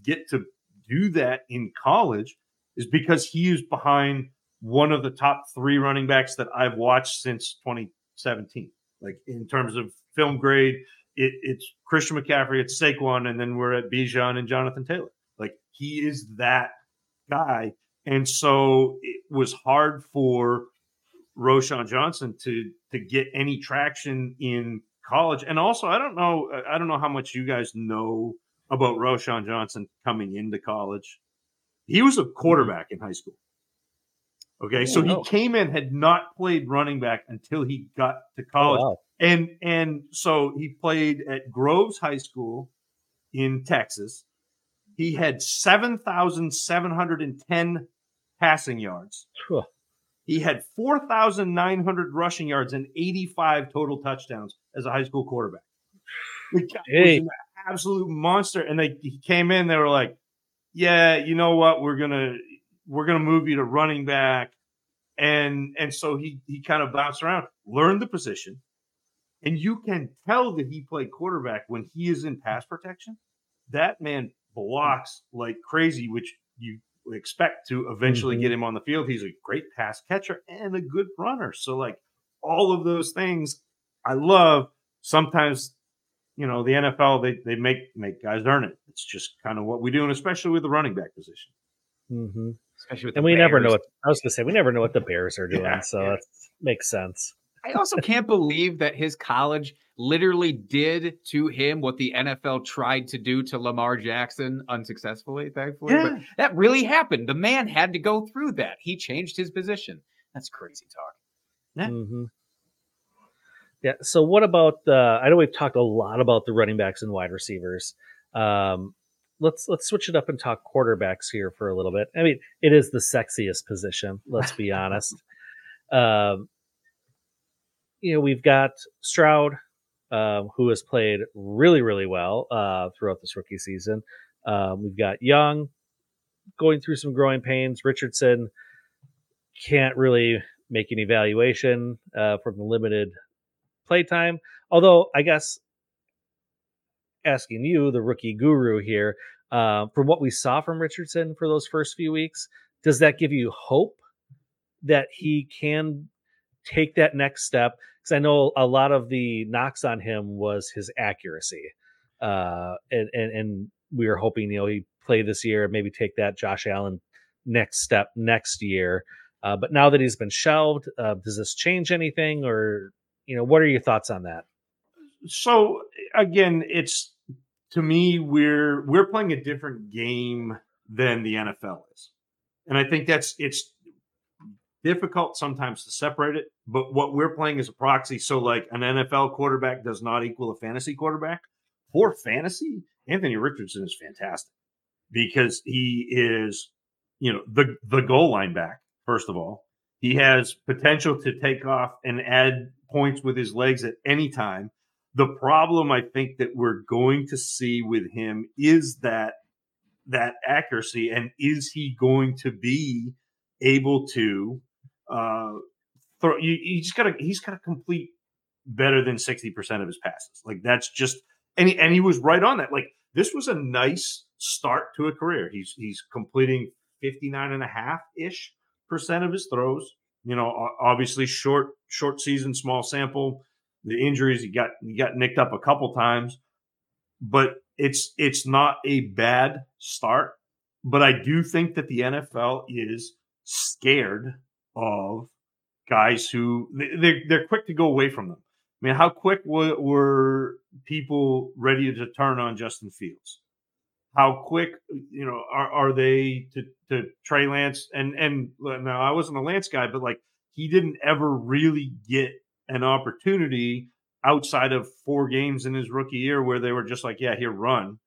get to do that in college is because he is behind one of the top three running backs that I've watched since 2017. Like in terms of film grade, it, it's Christian McCaffrey, it's Saquon, and then we're at Bijan and Jonathan Taylor. Like he is that guy. And so it was hard for Roschon Johnson to to get any traction in college. And also, I don't know, I don't know how much you guys know about Roschon Johnson coming into college. He was a mm-hmm. quarterback in high school. Okay, oh, so he came in had not played running back until he got to oh, college, oh, wow. and and so he played at Groves High School in Texas. He had seven thousand seven hundred and ten passing yards. He had four thousand nine hundred rushing yards and eighty five total touchdowns as a high school quarterback. Hey absolute monster. And they he came in, they were like, Yeah, you know what? We're gonna we're gonna move you to running back. And and so he he kind of bounced around, learned the position, and you can tell that he played quarterback when he is in pass protection. That man blocks like crazy, which you expect to eventually mm-hmm. get him on the field. He's a great pass catcher and a good runner. So like all of those things I love. Sometimes you know the NFL they they make make guys earn it. It's just kind of what we do, and especially with the running back position. Mm-hmm. Especially with and we Bears. never know what I was going to say. We never know what the Bears are doing, yeah, so yeah. that makes sense. I also can't believe that his college literally did to him what the NFL tried to do to Lamar Jackson unsuccessfully, thankfully. Yeah. But that really happened. The man had to go through that. He changed his position. That's crazy talk. Yeah. Mm-hmm. Yeah. So what about the? I know we've talked a lot about the running backs and wide receivers. Um, let's let's switch it up and talk quarterbacks here for a little bit. I mean, it is the sexiest position. Let's be honest. Um, you know, we've got Stroud, um, who has played really, really well uh, throughout this rookie season. Um, we've got Young going through some growing pains. Richardson can't really make an evaluation uh, from the limited playtime. Although I guess asking you, the rookie guru here, uh, from what we saw from Richardson for those first few weeks, does that give you hope that he can take that next step? Because I know a lot of the knocks on him was his accuracy, uh, and, and and we were hoping you know he play this year, maybe take that Josh Allen next step next year. Uh, but now that he's been shelved, uh, does this change anything, or you know, what are your thoughts on that? So again, it's to me we're we're playing a different game than the NFL is. And I think that's it's difficult sometimes to separate it, but what we're playing is a proxy. So, like an NFL quarterback does not equal a fantasy quarterback. For fantasy, Anthony Richardson is fantastic because he is, you know, the the goal line back. First of all, he has potential to take off and add points with his legs at any time. The problem I think that we're going to see with him is that that accuracy and is he going to be able to uh throw you, you just gotta he's gotta complete better than 60% of his passes. Like that's just and he, and he was right on that. Like this was a nice start to a career. He's he's completing 59 and a half ish percent of his throws. You know obviously short short season small sample. The injuries he got he got nicked up a couple times. But it's it's not a bad start, but I do think that the NFL is scared of guys who they're they're quick to go away from them. I mean, how quick were, were people ready to turn on Justin Fields? How quick, you know, are, are they to to Trey Lance? And and now I wasn't a Lance guy, but like he didn't ever really get an opportunity outside of four games in his rookie year where they were just like, yeah, here, run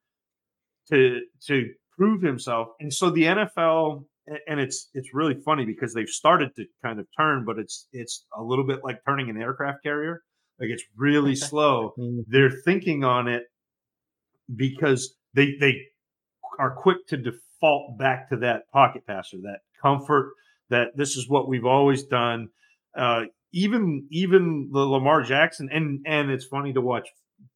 to to prove himself. And so the NFL and it's it's really funny because they've started to kind of turn, but it's it's a little bit like turning an aircraft carrier. Like it's really slow. Mm. They're thinking on it because they they are quick to default back to that pocket passer, that comfort, that this is what we've always done. Uh, even even the Lamar Jackson and and it's funny to watch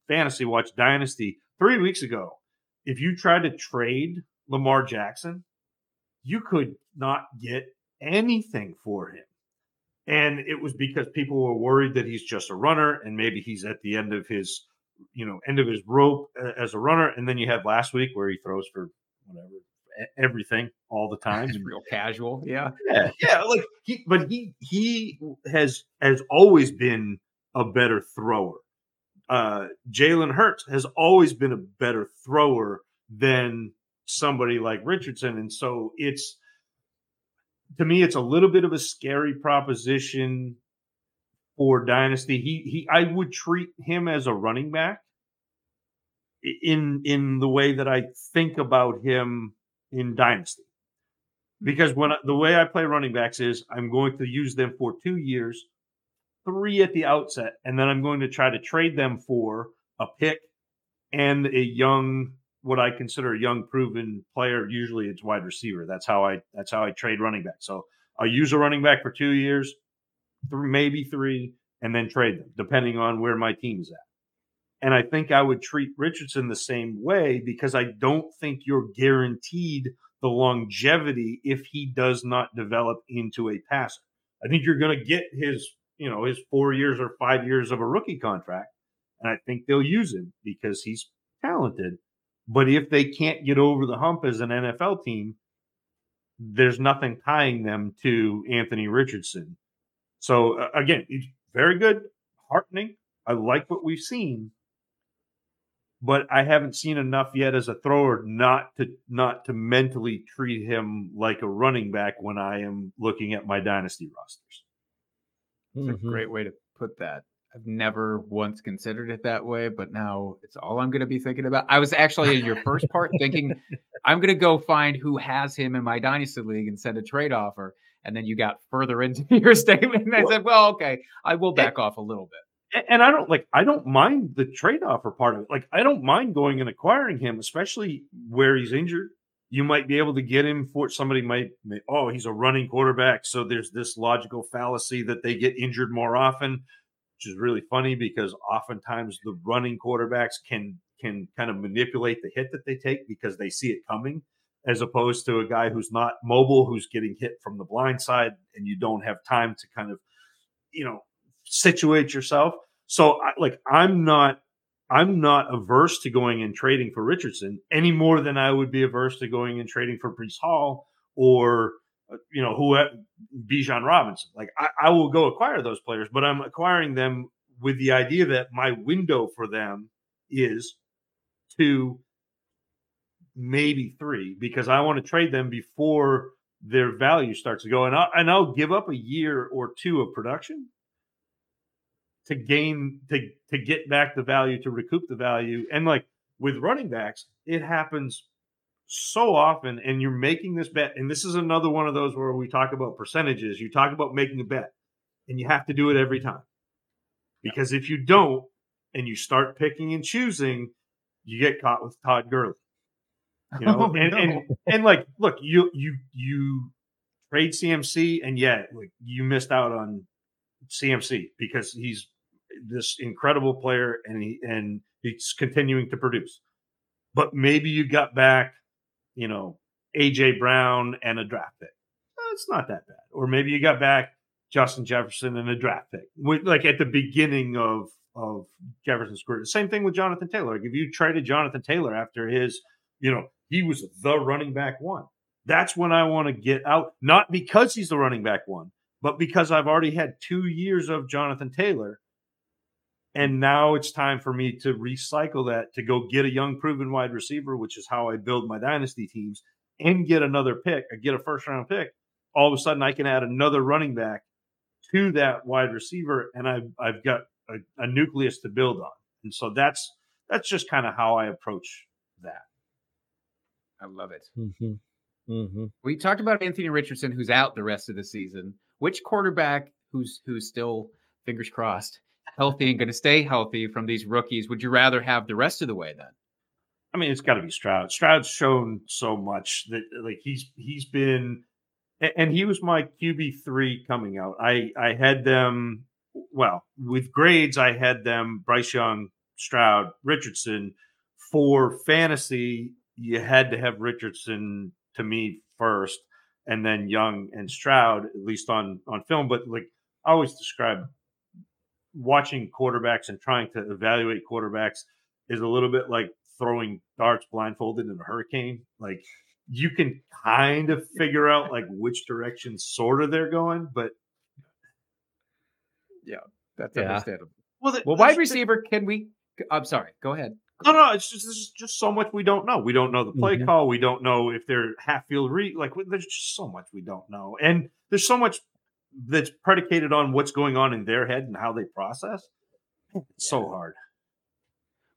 fantasy watch dynasty 3 weeks ago if you tried to trade Lamar Jackson you could not get anything for him and it was because people were worried that he's just a runner and maybe he's at the end of his you know end of his rope as a runner and then you had last week where he throws for whatever everything all the time. It's real casual. Yeah. Yeah. Yeah. Like he, but he, he has, has always been a better thrower. Uh, Jalen Hurts has always been a better thrower than somebody like Richardson. And so it's, to me, it's a little bit of a scary proposition for Dynasty. He, he, I would treat him as a running back in, in the way that I think about him in Dynasty. Because when the way I play running backs is I'm going to use them for two years, three at the outset, and then I'm going to try to trade them for a pick and a young, what I consider a young proven player. Usually it's wide receiver. That's how I that's how I trade running back. So I'll use a running back for two years, three, maybe three, and then trade them, depending on where my team is at. And I think I would treat Richardson the same way because I don't think you're guaranteed the longevity if he does not develop into a passer. I think you're going to get his, you know, his four years or five years of a rookie contract. And I think they'll use him because he's talented. But if they can't get over the hump as an NFL team, there's nothing tying them to Anthony Richardson. So uh, again, he's very good, heartening. I like what we've seen, but I haven't seen enough yet as a thrower not to not to mentally treat him like a running back when I am looking at my dynasty rosters. It's Mhm. a great way to put that. I've never once considered it that way, but now it's all I'm going to be thinking about. I was actually in your first part thinking I'm going to go find who has him in my dynasty league and send a trade offer. And then you got further into your statement, and I said, "Well, okay, I will back off a little bit." And I don't like I don't mind the trade offer part of it. Like I don't mind going and acquiring him, especially where he's injured. You might be able to get him for somebody might, may, oh, he's a running quarterback. So there's this logical fallacy that they get injured more often, which is really funny because oftentimes the running quarterbacks can can kind of manipulate the hit that they take because they see it coming, as opposed to a guy who's not mobile, who's getting hit from the blind side, and you don't have time to kind of, you know, situate yourself. So like I'm not I'm not averse to going and trading for Richardson any more than I would be averse to going and trading for Breece Hall or Uh, you know who uh, Bijan Robinson. Like I, I will go acquire those players, but I'm acquiring them with the idea that my window for them is two, maybe three, because I want to trade them before their value starts to go. And, I, and I'll give up a year or two of production to gain to to get back the value to recoup the value. And like with running backs, it happens so often. And you're making this bet, and this is another one of those where we talk about percentages. You talk about making a bet, and you have to do it every time because if you don't, and you start picking and choosing, you get caught with Todd Gurley. You know, Oh, and, no. and and like, look, you you you trade CMC, and yet like you missed out on CMC because he's this incredible player, and he and he's continuing to produce. But maybe you got back, you know, AJ Brown and a draft pick. Eh, It's not that bad. Or maybe you got back Justin Jefferson and a draft pick, with, like at the beginning of of Jefferson's career. Same thing with Jonathan Taylor. Like if you traded Jonathan Taylor after his, you know, he was the running back one. That's when I want to get out, not because he's the running back one, but because I've already had two years of Jonathan Taylor. And now it's time for me to recycle that to go get a young proven wide receiver, which is how I build my dynasty teams, and get another pick, or get a first round pick. All of a sudden, I can add another running back to that wide receiver, and I've I've got a, a nucleus to build on. And so that's that's just kind of how I approach that. I love it. Mhm. Mhm. We talked about Anthony Richardson, who's out the rest of the season. Which quarterback who's who's still fingers crossed healthy and going to stay healthy from these rookies would you rather have the rest of the way then? I mean, it's got to be Stroud. Stroud's shown so much that uh, like he's he's been, and he was my QB three coming out. I I had them well with grades. I had them Bryce Young, Stroud, Richardson. For fantasy, you had to have Richardson to me first, and then Young and Stroud at least on on film. But like I always describe watching quarterbacks and trying to evaluate quarterbacks is a little bit like throwing darts blindfolded in a hurricane. Like you can kind of figure out like which direction sort of they're going, but yeah, That's Yeah. understandable. well, the, Well, wide receiver, can we? I'm sorry. Go ahead. No, no, it's just there's just so much we don't know. We don't know the play Mhm. call. We don't know if they're half field read. Like there's just so much we don't know, and there's so much that's predicated on what's going on in their head and how they process. It's so hard.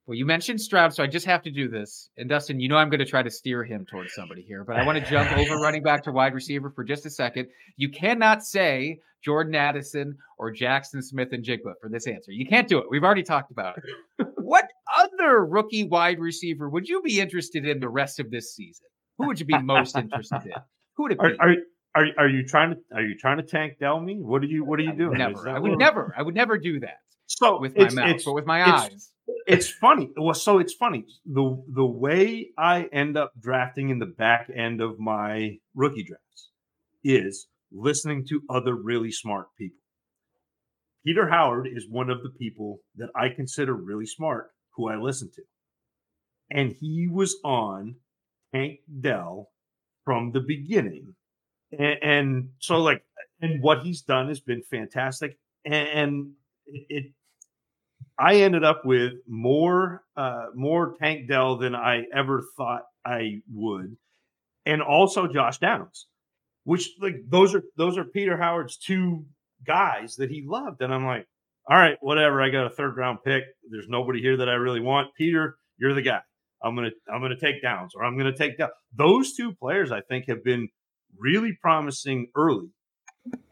Well, you mentioned Stroud, so I just have to do this. And Dustin, you know I'm going to try to steer him towards somebody here, but I want to jump over running back to wide receiver for just a second. You cannot say Jordan Addison or Jaxon Smith-Njigba for this answer. You can't do it. We've already talked about it. what other rookie wide receiver would you be interested in the rest of this season? Who would you be most interested in? Who would it be? are are are you trying to are you trying to Tank Dell me? What are you what are you uh, doing? Never. that I would never. I would never do that So with my mouth, but with my it's- eyes. it's funny. Well, so it's funny. The the way I end up drafting in the back end of my rookie drafts is listening to other really smart people. Peter Howard is one of the people that I consider really smart who I listen to. And he was on Tank Dell from the beginning. And, and so like and what he's done has been fantastic. And, and it, I ended up with more uh more Tank Dell than I ever thought I would. And also Josh Downs, which like those are those are Peter Howard's two guys that he loved. And I'm like, all right, whatever. I got a third round pick. There's nobody here that I really want. Peter, you're the guy. I'm gonna I'm gonna take downs or I'm gonna take down. Those two players I think have been really promising early.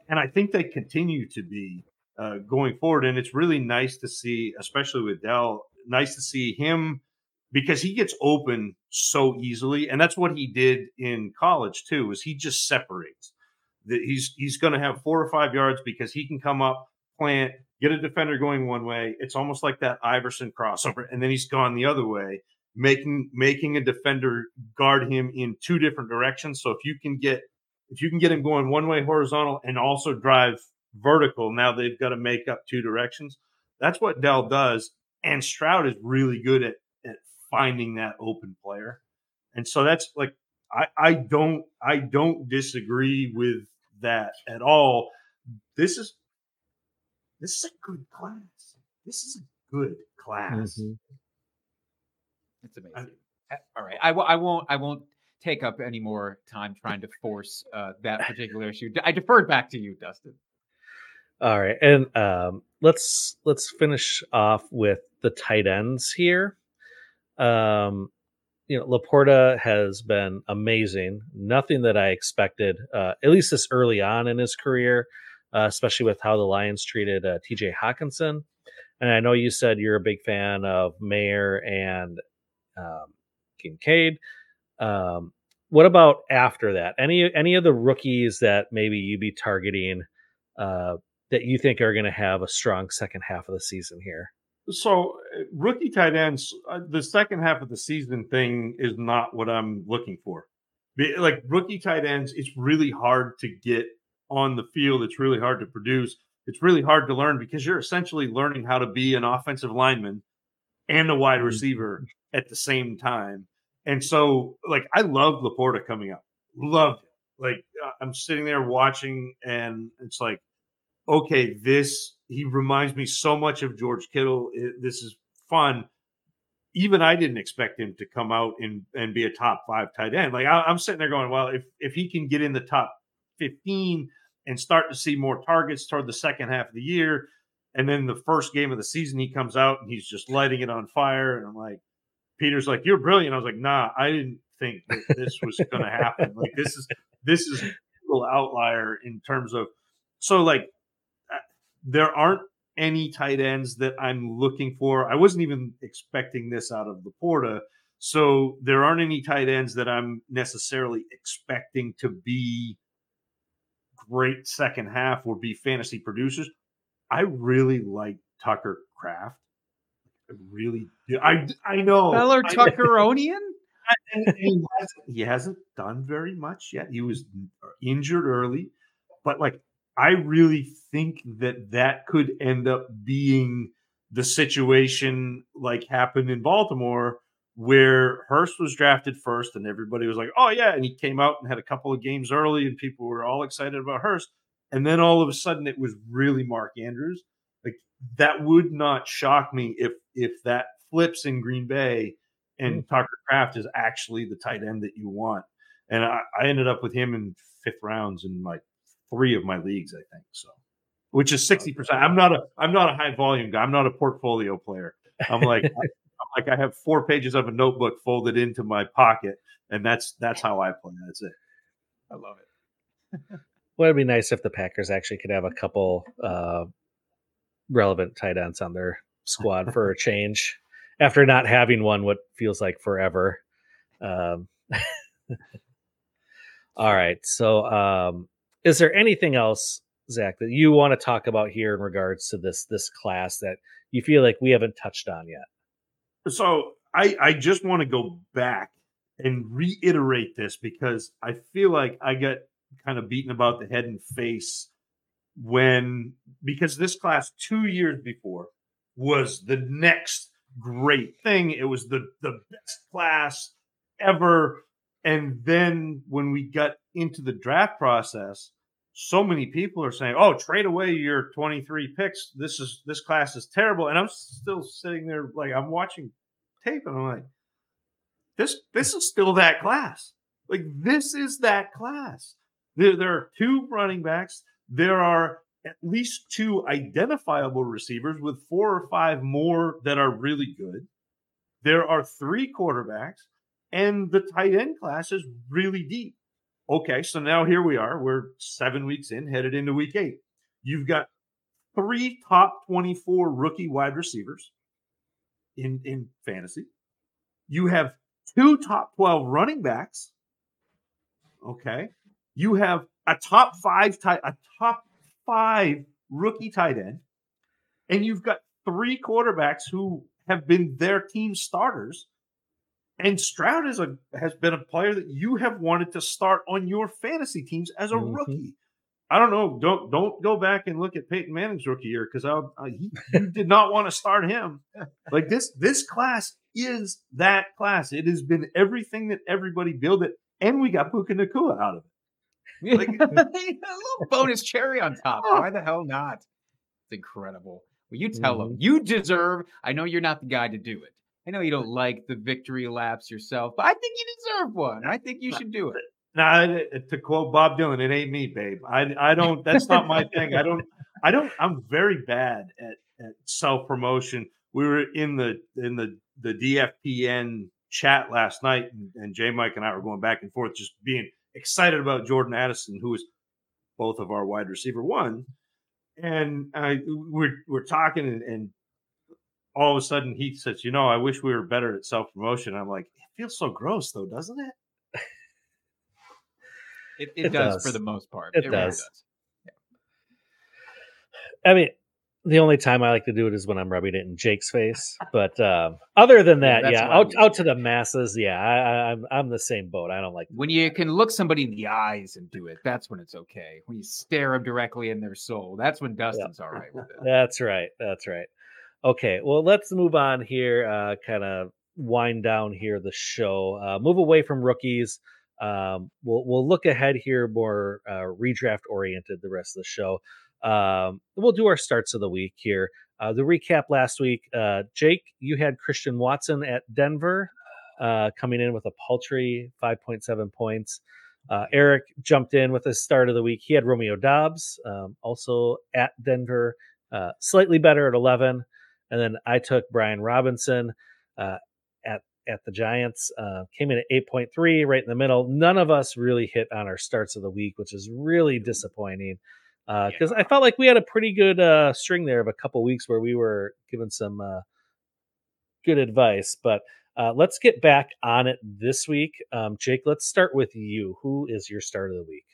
And I think they continue to be uh, going forward. And it's really nice to see, especially with Dell, nice to see him because he gets open so easily, and that's what he did in college too. Is he just separates? That he's he's going to have four or five yards because he can come up, plant, get a defender going one way. It's almost like that Iverson crossover, and then he's gone the other way, making making a defender guard him in two different directions. So if you can get if you can get him going one way horizontal and also drive vertical, now they've got to make up two directions. That's what Dell does. And Stroud is really good at, at finding that open player. And so that's like I, I don't I don't disagree with that at all. This is this is a good class. This is a good class. Mhm. It's amazing. Uh, All right, I w- I won't I won't take up any more time trying to force uh, that particular issue. I deferred back to you, Dustin. All right, and um, let's let's finish off with the tight ends here. Um, you know, LaPorta has been amazing. Nothing that I expected, uh, at least this early on in his career, uh, especially with how the Lions treated uh, T.J. Hockenson. And I know you said you're a big fan of Mayer and um, Kincaid. Um, what about after that? Any any of the rookies that maybe you'd be targeting uh, that you think are going to have a strong second half of the season here? So, uh, rookie tight ends, uh, the second half of the season thing is not what I'm looking for. Like rookie tight ends, it's really hard to get on the field. It's really hard to produce. It's really hard to learn because you're essentially learning how to be an offensive lineman and a wide receiver at the same time. And so, like, I love LaPorta coming up. Loved it. Like, uh, I'm sitting there watching, and it's like, okay, this he reminds me so much of George Kittle. It- this is fun. Even I didn't expect him to come out and and be a top five tight end. Like I, I'm sitting there going, well, if if he can get in the top 15 and start to see more targets toward the second half of the year, and then the first game of the season he comes out and he's just lighting it on fire, and I'm like, Peter's like, you're brilliant. I was like, nah, I didn't think that this was going to happen. Like this is this is a little outlier in terms of so like uh, there aren't any tight ends that I'm looking for. I wasn't even expecting this out of LaPorta. So there aren't any tight ends that I'm necessarily expecting to be great second half or be fantasy producers. I really like Tucker Kraft. Really do. I I know. Feller Tuckeronian? and- and he, hasn't, he hasn't done very much yet. He was uh, injured early, but like I really think that that could end up being the situation like happened in Baltimore where Hurst was drafted first and everybody was like, "Oh yeah," and he came out and had a couple of games early and people were all excited about Hurst, and then all of a sudden it was really Mark Andrews. That would not shock me if if that flips in Green Bay and Tucker Kraft is actually the tight end that you want. And I, I ended up with him in fifth rounds in like three of my leagues, I think. So, which is sixty percent. I'm not a I'm not a high volume guy. I'm not a portfolio player. I'm like I'm like I have four pages of a notebook folded into my pocket, and that's that's how I play. That's it. I love it. Well, it'd be nice if the Packers actually could have a couple uh, relevant tight ends on their squad for a change after not having one what feels like forever. Um, all right. So, um, is there anything else, Zach, that you want to talk about here in regards to this this class that you feel like we haven't touched on yet? So I I just want to go back and reiterate this because I feel like I got kind of beaten about the head and face when because this class two years before was the next great thing. It was the the best class ever. And then when we got into the draft process, so many people are saying, "Oh, trade away your 23 picks. This is this class is terrible." And I'm still sitting there like I'm watching tape and I'm like, "This this is still that class. Like this is that class. There there are two running backs. There are at least two identifiable receivers with four or five more that are really good. There are three quarterbacks, and the tight end class is really deep. Okay, so now here we are. We're seven weeks in, headed into week eight. You've got three top 24 rookie wide receivers in, in fantasy. You have two top 12 running backs. Okay. You have a top five tight, a top five rookie tight end, and you've got three quarterbacks who have been their team starters. And Stroud is a has been a player that you have wanted to start on your fantasy teams as a Mhm. rookie. I don't know. Don't don't go back and look at Peyton Manning's rookie year because I, I he, you did not want to start him. Like this this class is that class. It has been everything that everybody built it, and we got Puka Nacua out of it. Like- a little bonus cherry on top. Oh. Why the hell not? It's incredible. Well, you tell Mm-hmm. them you deserve. I know you're not the guy to do it, I know you don't like the victory laps yourself, but I think you deserve one. I think you should do it. Now, to quote Bob Dylan, it ain't me, babe. I I don't. That's not my thing. I don't. I don't. I'm very bad at, at self promotion. We were in the in the the DFPN chat last night, and, and J Mike and I were going back and forth, just being excited about Jordan Addison, who is both of our wide receiver one. And I we're we're talking, and, and all of a sudden he says, "You know, I wish we were better at self promotion." I'm like, "It feels so gross, though, doesn't it?" It, it, It does, does. for the most part. It really does. I mean, the only time I like to do it is when I'm rubbing it in Jake's face. But um, other than that, that's yeah, out out to the masses, yeah, I, I, I'm I'm the same boat. I don't like. When you can look somebody in the eyes and do it, that's when it's okay. When you stare them directly in their soul, that's when Dustin's all right with it. That's right. That's right. Okay, well, let's move on here. Uh, kind of wind down here the show. Uh, move away from rookies. Um, we'll we'll look ahead here, more uh, redraft oriented. The rest of the show. Um, we'll do our starts of the week here. Uh, the recap last week. Uh, Jake, you had Christian Watson at Denver, uh, coming in with a paltry five point seven points. Uh, Eric jumped in with his start of the week. He had Romeo Doubs, um, also at Denver, uh, slightly better at 11. And then I took Brian Robinson uh, at at the Giants. Uh, came in at 8.3, right in the middle. None of us really hit on our starts of the week, which is really disappointing. Because I felt like we had a pretty good uh, string there of a couple weeks where we were given some uh, good advice. But uh, let's get back on it this week. Um, Jake, let's start with you. Who is your start of the week?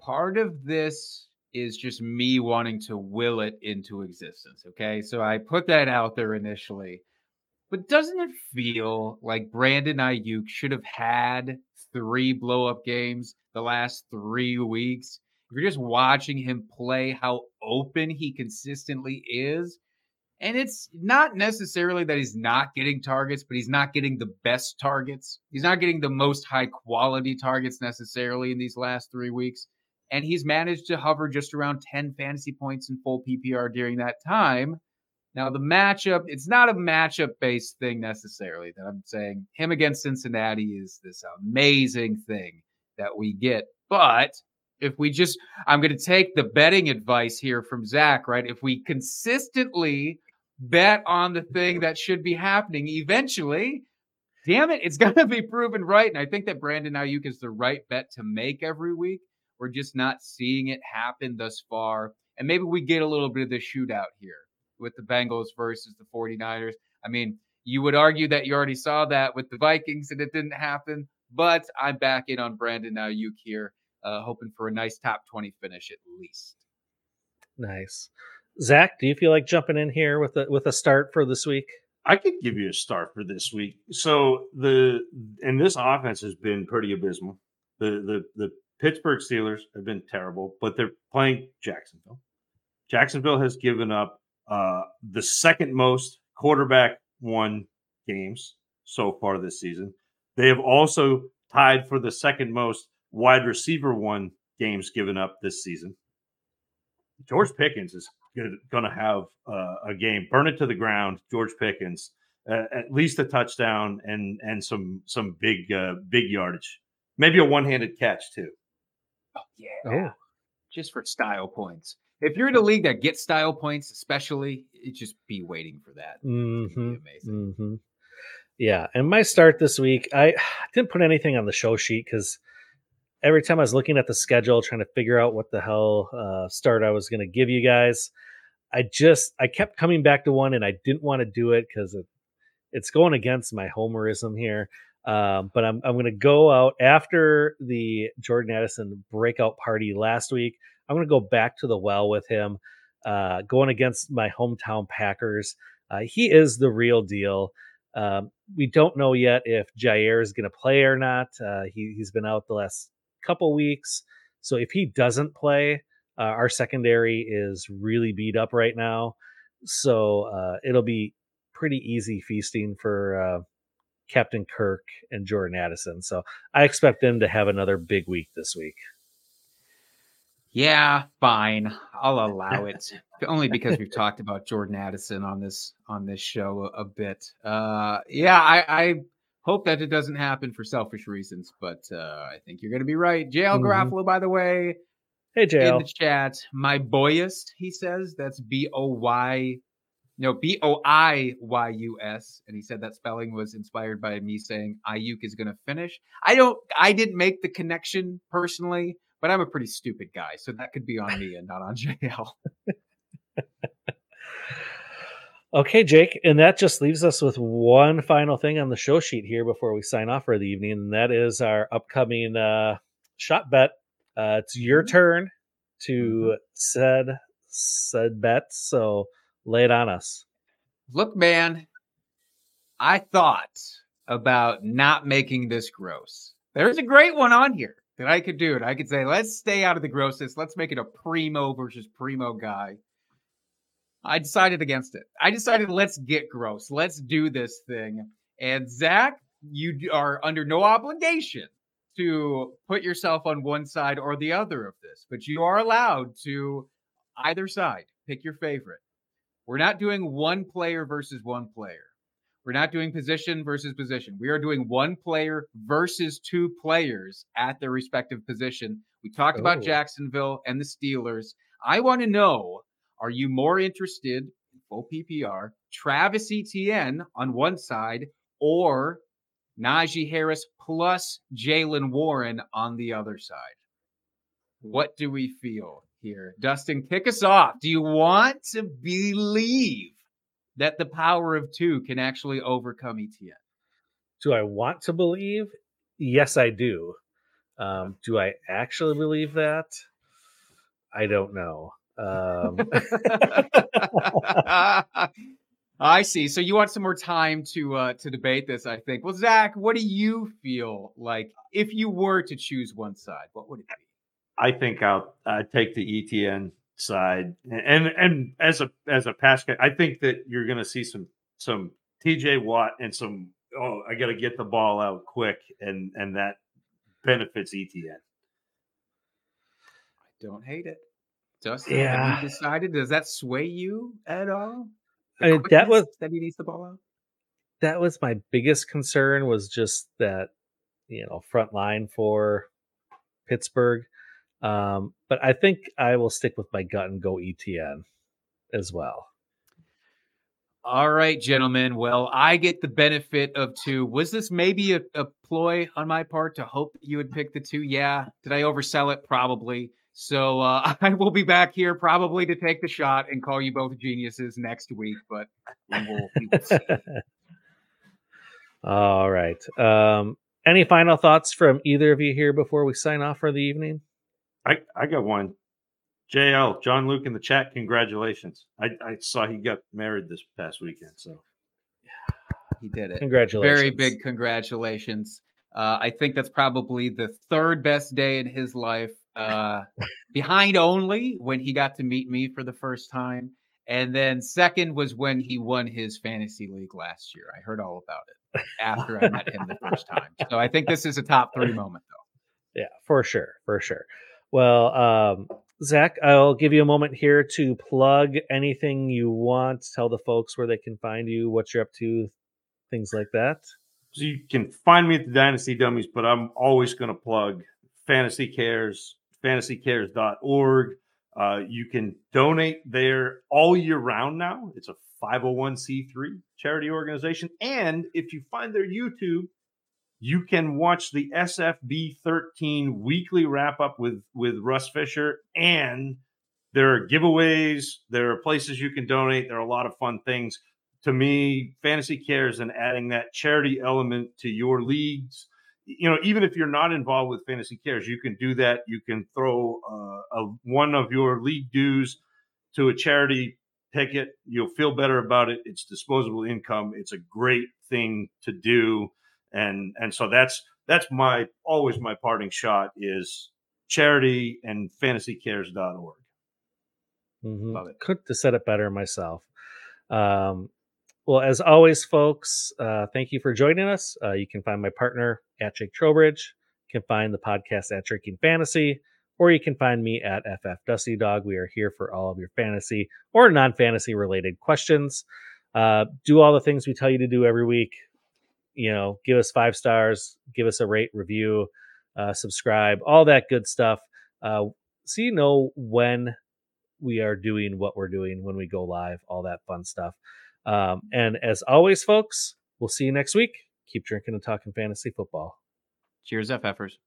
part of this is just me wanting to will it into existence. Okay. So I put that out there initially. But doesn't it feel like Brandon Aiyuk should have had three blow up games the last three weeks? If you're just watching him play, how open he consistently is. And it's not necessarily that he's not getting targets, but he's not getting the best targets. He's not getting the most high quality targets necessarily in these last three weeks and he's managed to hover just around 10 fantasy points in full PPR during that time. Now, the matchup, it's not a matchup based thing necessarily that I'm saying. Him against Cincinnati is this amazing thing that we get. But if we just, I'm going to take the betting advice here from Zach, right? If we consistently bet on the thing that should be happening, eventually, damn it, it's going to be proven right. And I think that Brandon Aiyuk is the right bet to make every week. We're just not seeing it happen thus far. And maybe we get a little bit of the shootout here with the Bengals versus the 49ers. I mean, you would argue that you already saw that with the Vikings and it didn't happen, but I'm back in on Brandon Aiyuk here, uh, hoping for a nice top 20 finish at least. Nice. Zach, do you feel like jumping in here with a with a start for this week? I could give you a start for this week. So the and this offense has been pretty abysmal. The the the Pittsburgh Steelers have been terrible, but they're playing Jacksonville. Jacksonville has given up uh, the second most quarterback one games so far this season. They have also tied for the second most wide receiver one games given up this season. George Pickens is going to have uh, a game. Burn it to the ground, George Pickens. Uh, at least a touchdown and and some some big uh, big yardage. Maybe a one handed catch too. Oh, yeah. Oh. Just for style points. If you're in a league that gets style points, especially, it just be waiting for that. It'd be Mm-hmm. amazing. hmm Yeah, and my start this week, I didn't put anything on the show sheet because every time I was looking at the schedule, trying to figure out what the hell uh, start I was going to give you guys, I just I kept coming back to one, and I didn't want to do it because it, it's going against my homerism here. Um, but I'm I'm going to go out after the Jordan Addison breakout party last week. I'm going to go back to the well with him, uh, going against my hometown Packers. Uh, he is the real deal. Um, we don't know yet if Jaire is going to play or not. Uh, he, he's been out the last couple weeks. So if he doesn't play, uh, our secondary is really beat up right now. So uh, it'll be pretty easy feasting for uh, Captain Kirk and Jordan Addison. So I expect them to have another big week this week. Yeah, fine. I'll allow it. Only because we've talked about Jordan Addison on this on this show a, a bit. Uh yeah, I, I hope that it doesn't happen for selfish reasons, but uh I think you're gonna be right. JL Mhm. Garofalo, by the way, Hey, JL. in the chat, my boyest, he says that's B O Y no B O I Y U S, and he said that spelling was inspired by me saying Aiyuk is gonna finish. I don't I didn't make the connection personally, but I'm a pretty stupid guy, so that could be on me and not on JL. Okay, Jake, and that just leaves us with one final thing on the show sheet here before we sign off for the evening, and that is our upcoming uh, shot bet. Uh, it's your turn to said said bet, so lay it on us. Look, man, I thought about not making this gross. There's a great one on here that I could do it. I could say, let's stay out of the grossness. Let's make it a primo versus primo guy. I decided against it. I decided let's get gross. Let's do this thing. And Zac, you are under no obligation to put yourself on one side or the other of this, but you are allowed to either side pick your favorite. We're not doing one player versus one player. We're not doing position versus position. We are doing one player versus two players at their respective position. We talked about Oh. Jacksonville and the Steelers. I want to know are you more interested in full PPR, Travis Etienne on one side, or Najee Harris plus Jaylen Warren on the other side? What do we feel here? Dustin, kick us off. Do you want to believe that the power of two can actually overcome Etienne? Do I want to believe? Yes, I do. Um, do I actually believe that? I don't know. Um, I see. So you want some more time to uh, to debate this, I think. Well, Zac, what do you feel like if you were to choose one side? What would it be? I think I'll I take the ETN side, and and as a as a pass guy, I think that you're going to see some some TJ Watt and some oh I got to get the ball out quick, and and that benefits ETN. I don't hate it. Dustin, Yeah. have you decided? Does that sway you at all? I mean, that was- that he needs the ball out. that was my biggest concern was just that you know front line for Pittsburgh. Um, but I think I will stick with my gut and go ETN as well. All right, gentlemen. Well, I get the benefit of two. Was this maybe a, a ploy on my part to hope you would pick the two? Yeah. Did I oversell it? Probably. So uh, I will be back here probably to take the shot and call you both geniuses next week. But we will, we will see. All right. Um, any final thoughts from either of you here before we sign off for the evening? I I got one. JL John Luke in the chat. Congratulations! I I saw he got married this past weekend. So he did it. Congratulations. Very big congratulations. Uh, I think that's probably the third best day in his life, uh, behind only when he got to meet me for the first time. And then second was when he won his fantasy league last year. I heard all about it after I met him the first time. So I think this is a top three moment, though. Yeah, for sure, for sure. Well, um, Zac, I'll give you a moment here to plug anything you want. Tell the folks where they can find you, what you're up to, things like that. So you can find me at the Dynasty Dummies, but I'm always going to plug Fantasy Cares, fantasycares.org. Uh, you can donate there all year round now. It's a 501c3 charity organization. And if you find their YouTube, you can watch the SFB 13 weekly wrap up with, with Russ Fisher. And there are giveaways, there are places you can donate. There are a lot of fun things to me, fantasy cares and adding that charity element to your leagues. You know, even if you're not involved with fantasy cares, you can do that. You can throw uh, a, one of your league dues to a charity ticket. You'll feel better about it. It's disposable income. It's a great thing to do, and and so that's that's my always my parting shot is charity and fantasycares.org. Mhm. Love it. Couldn't have said it better myself. Um, well, as always, folks, uh, thank you for joining us. Uh, you can find my partner at Jake Trowbridge. You can find the podcast at Drinking Fantasy. or you can find me at FF Dusty Dog. We are here for all of your fantasy or non fantasy related questions. Uh, do all the things we tell you to do every week. You know, give us five stars, give us a rate, review, uh, subscribe, all that good stuff. Uh, so you know when we are doing what we're doing when we go live, all that fun stuff. Um, and as always, folks, we'll see you next week. Keep drinking and talking fantasy football. Cheers, FFers.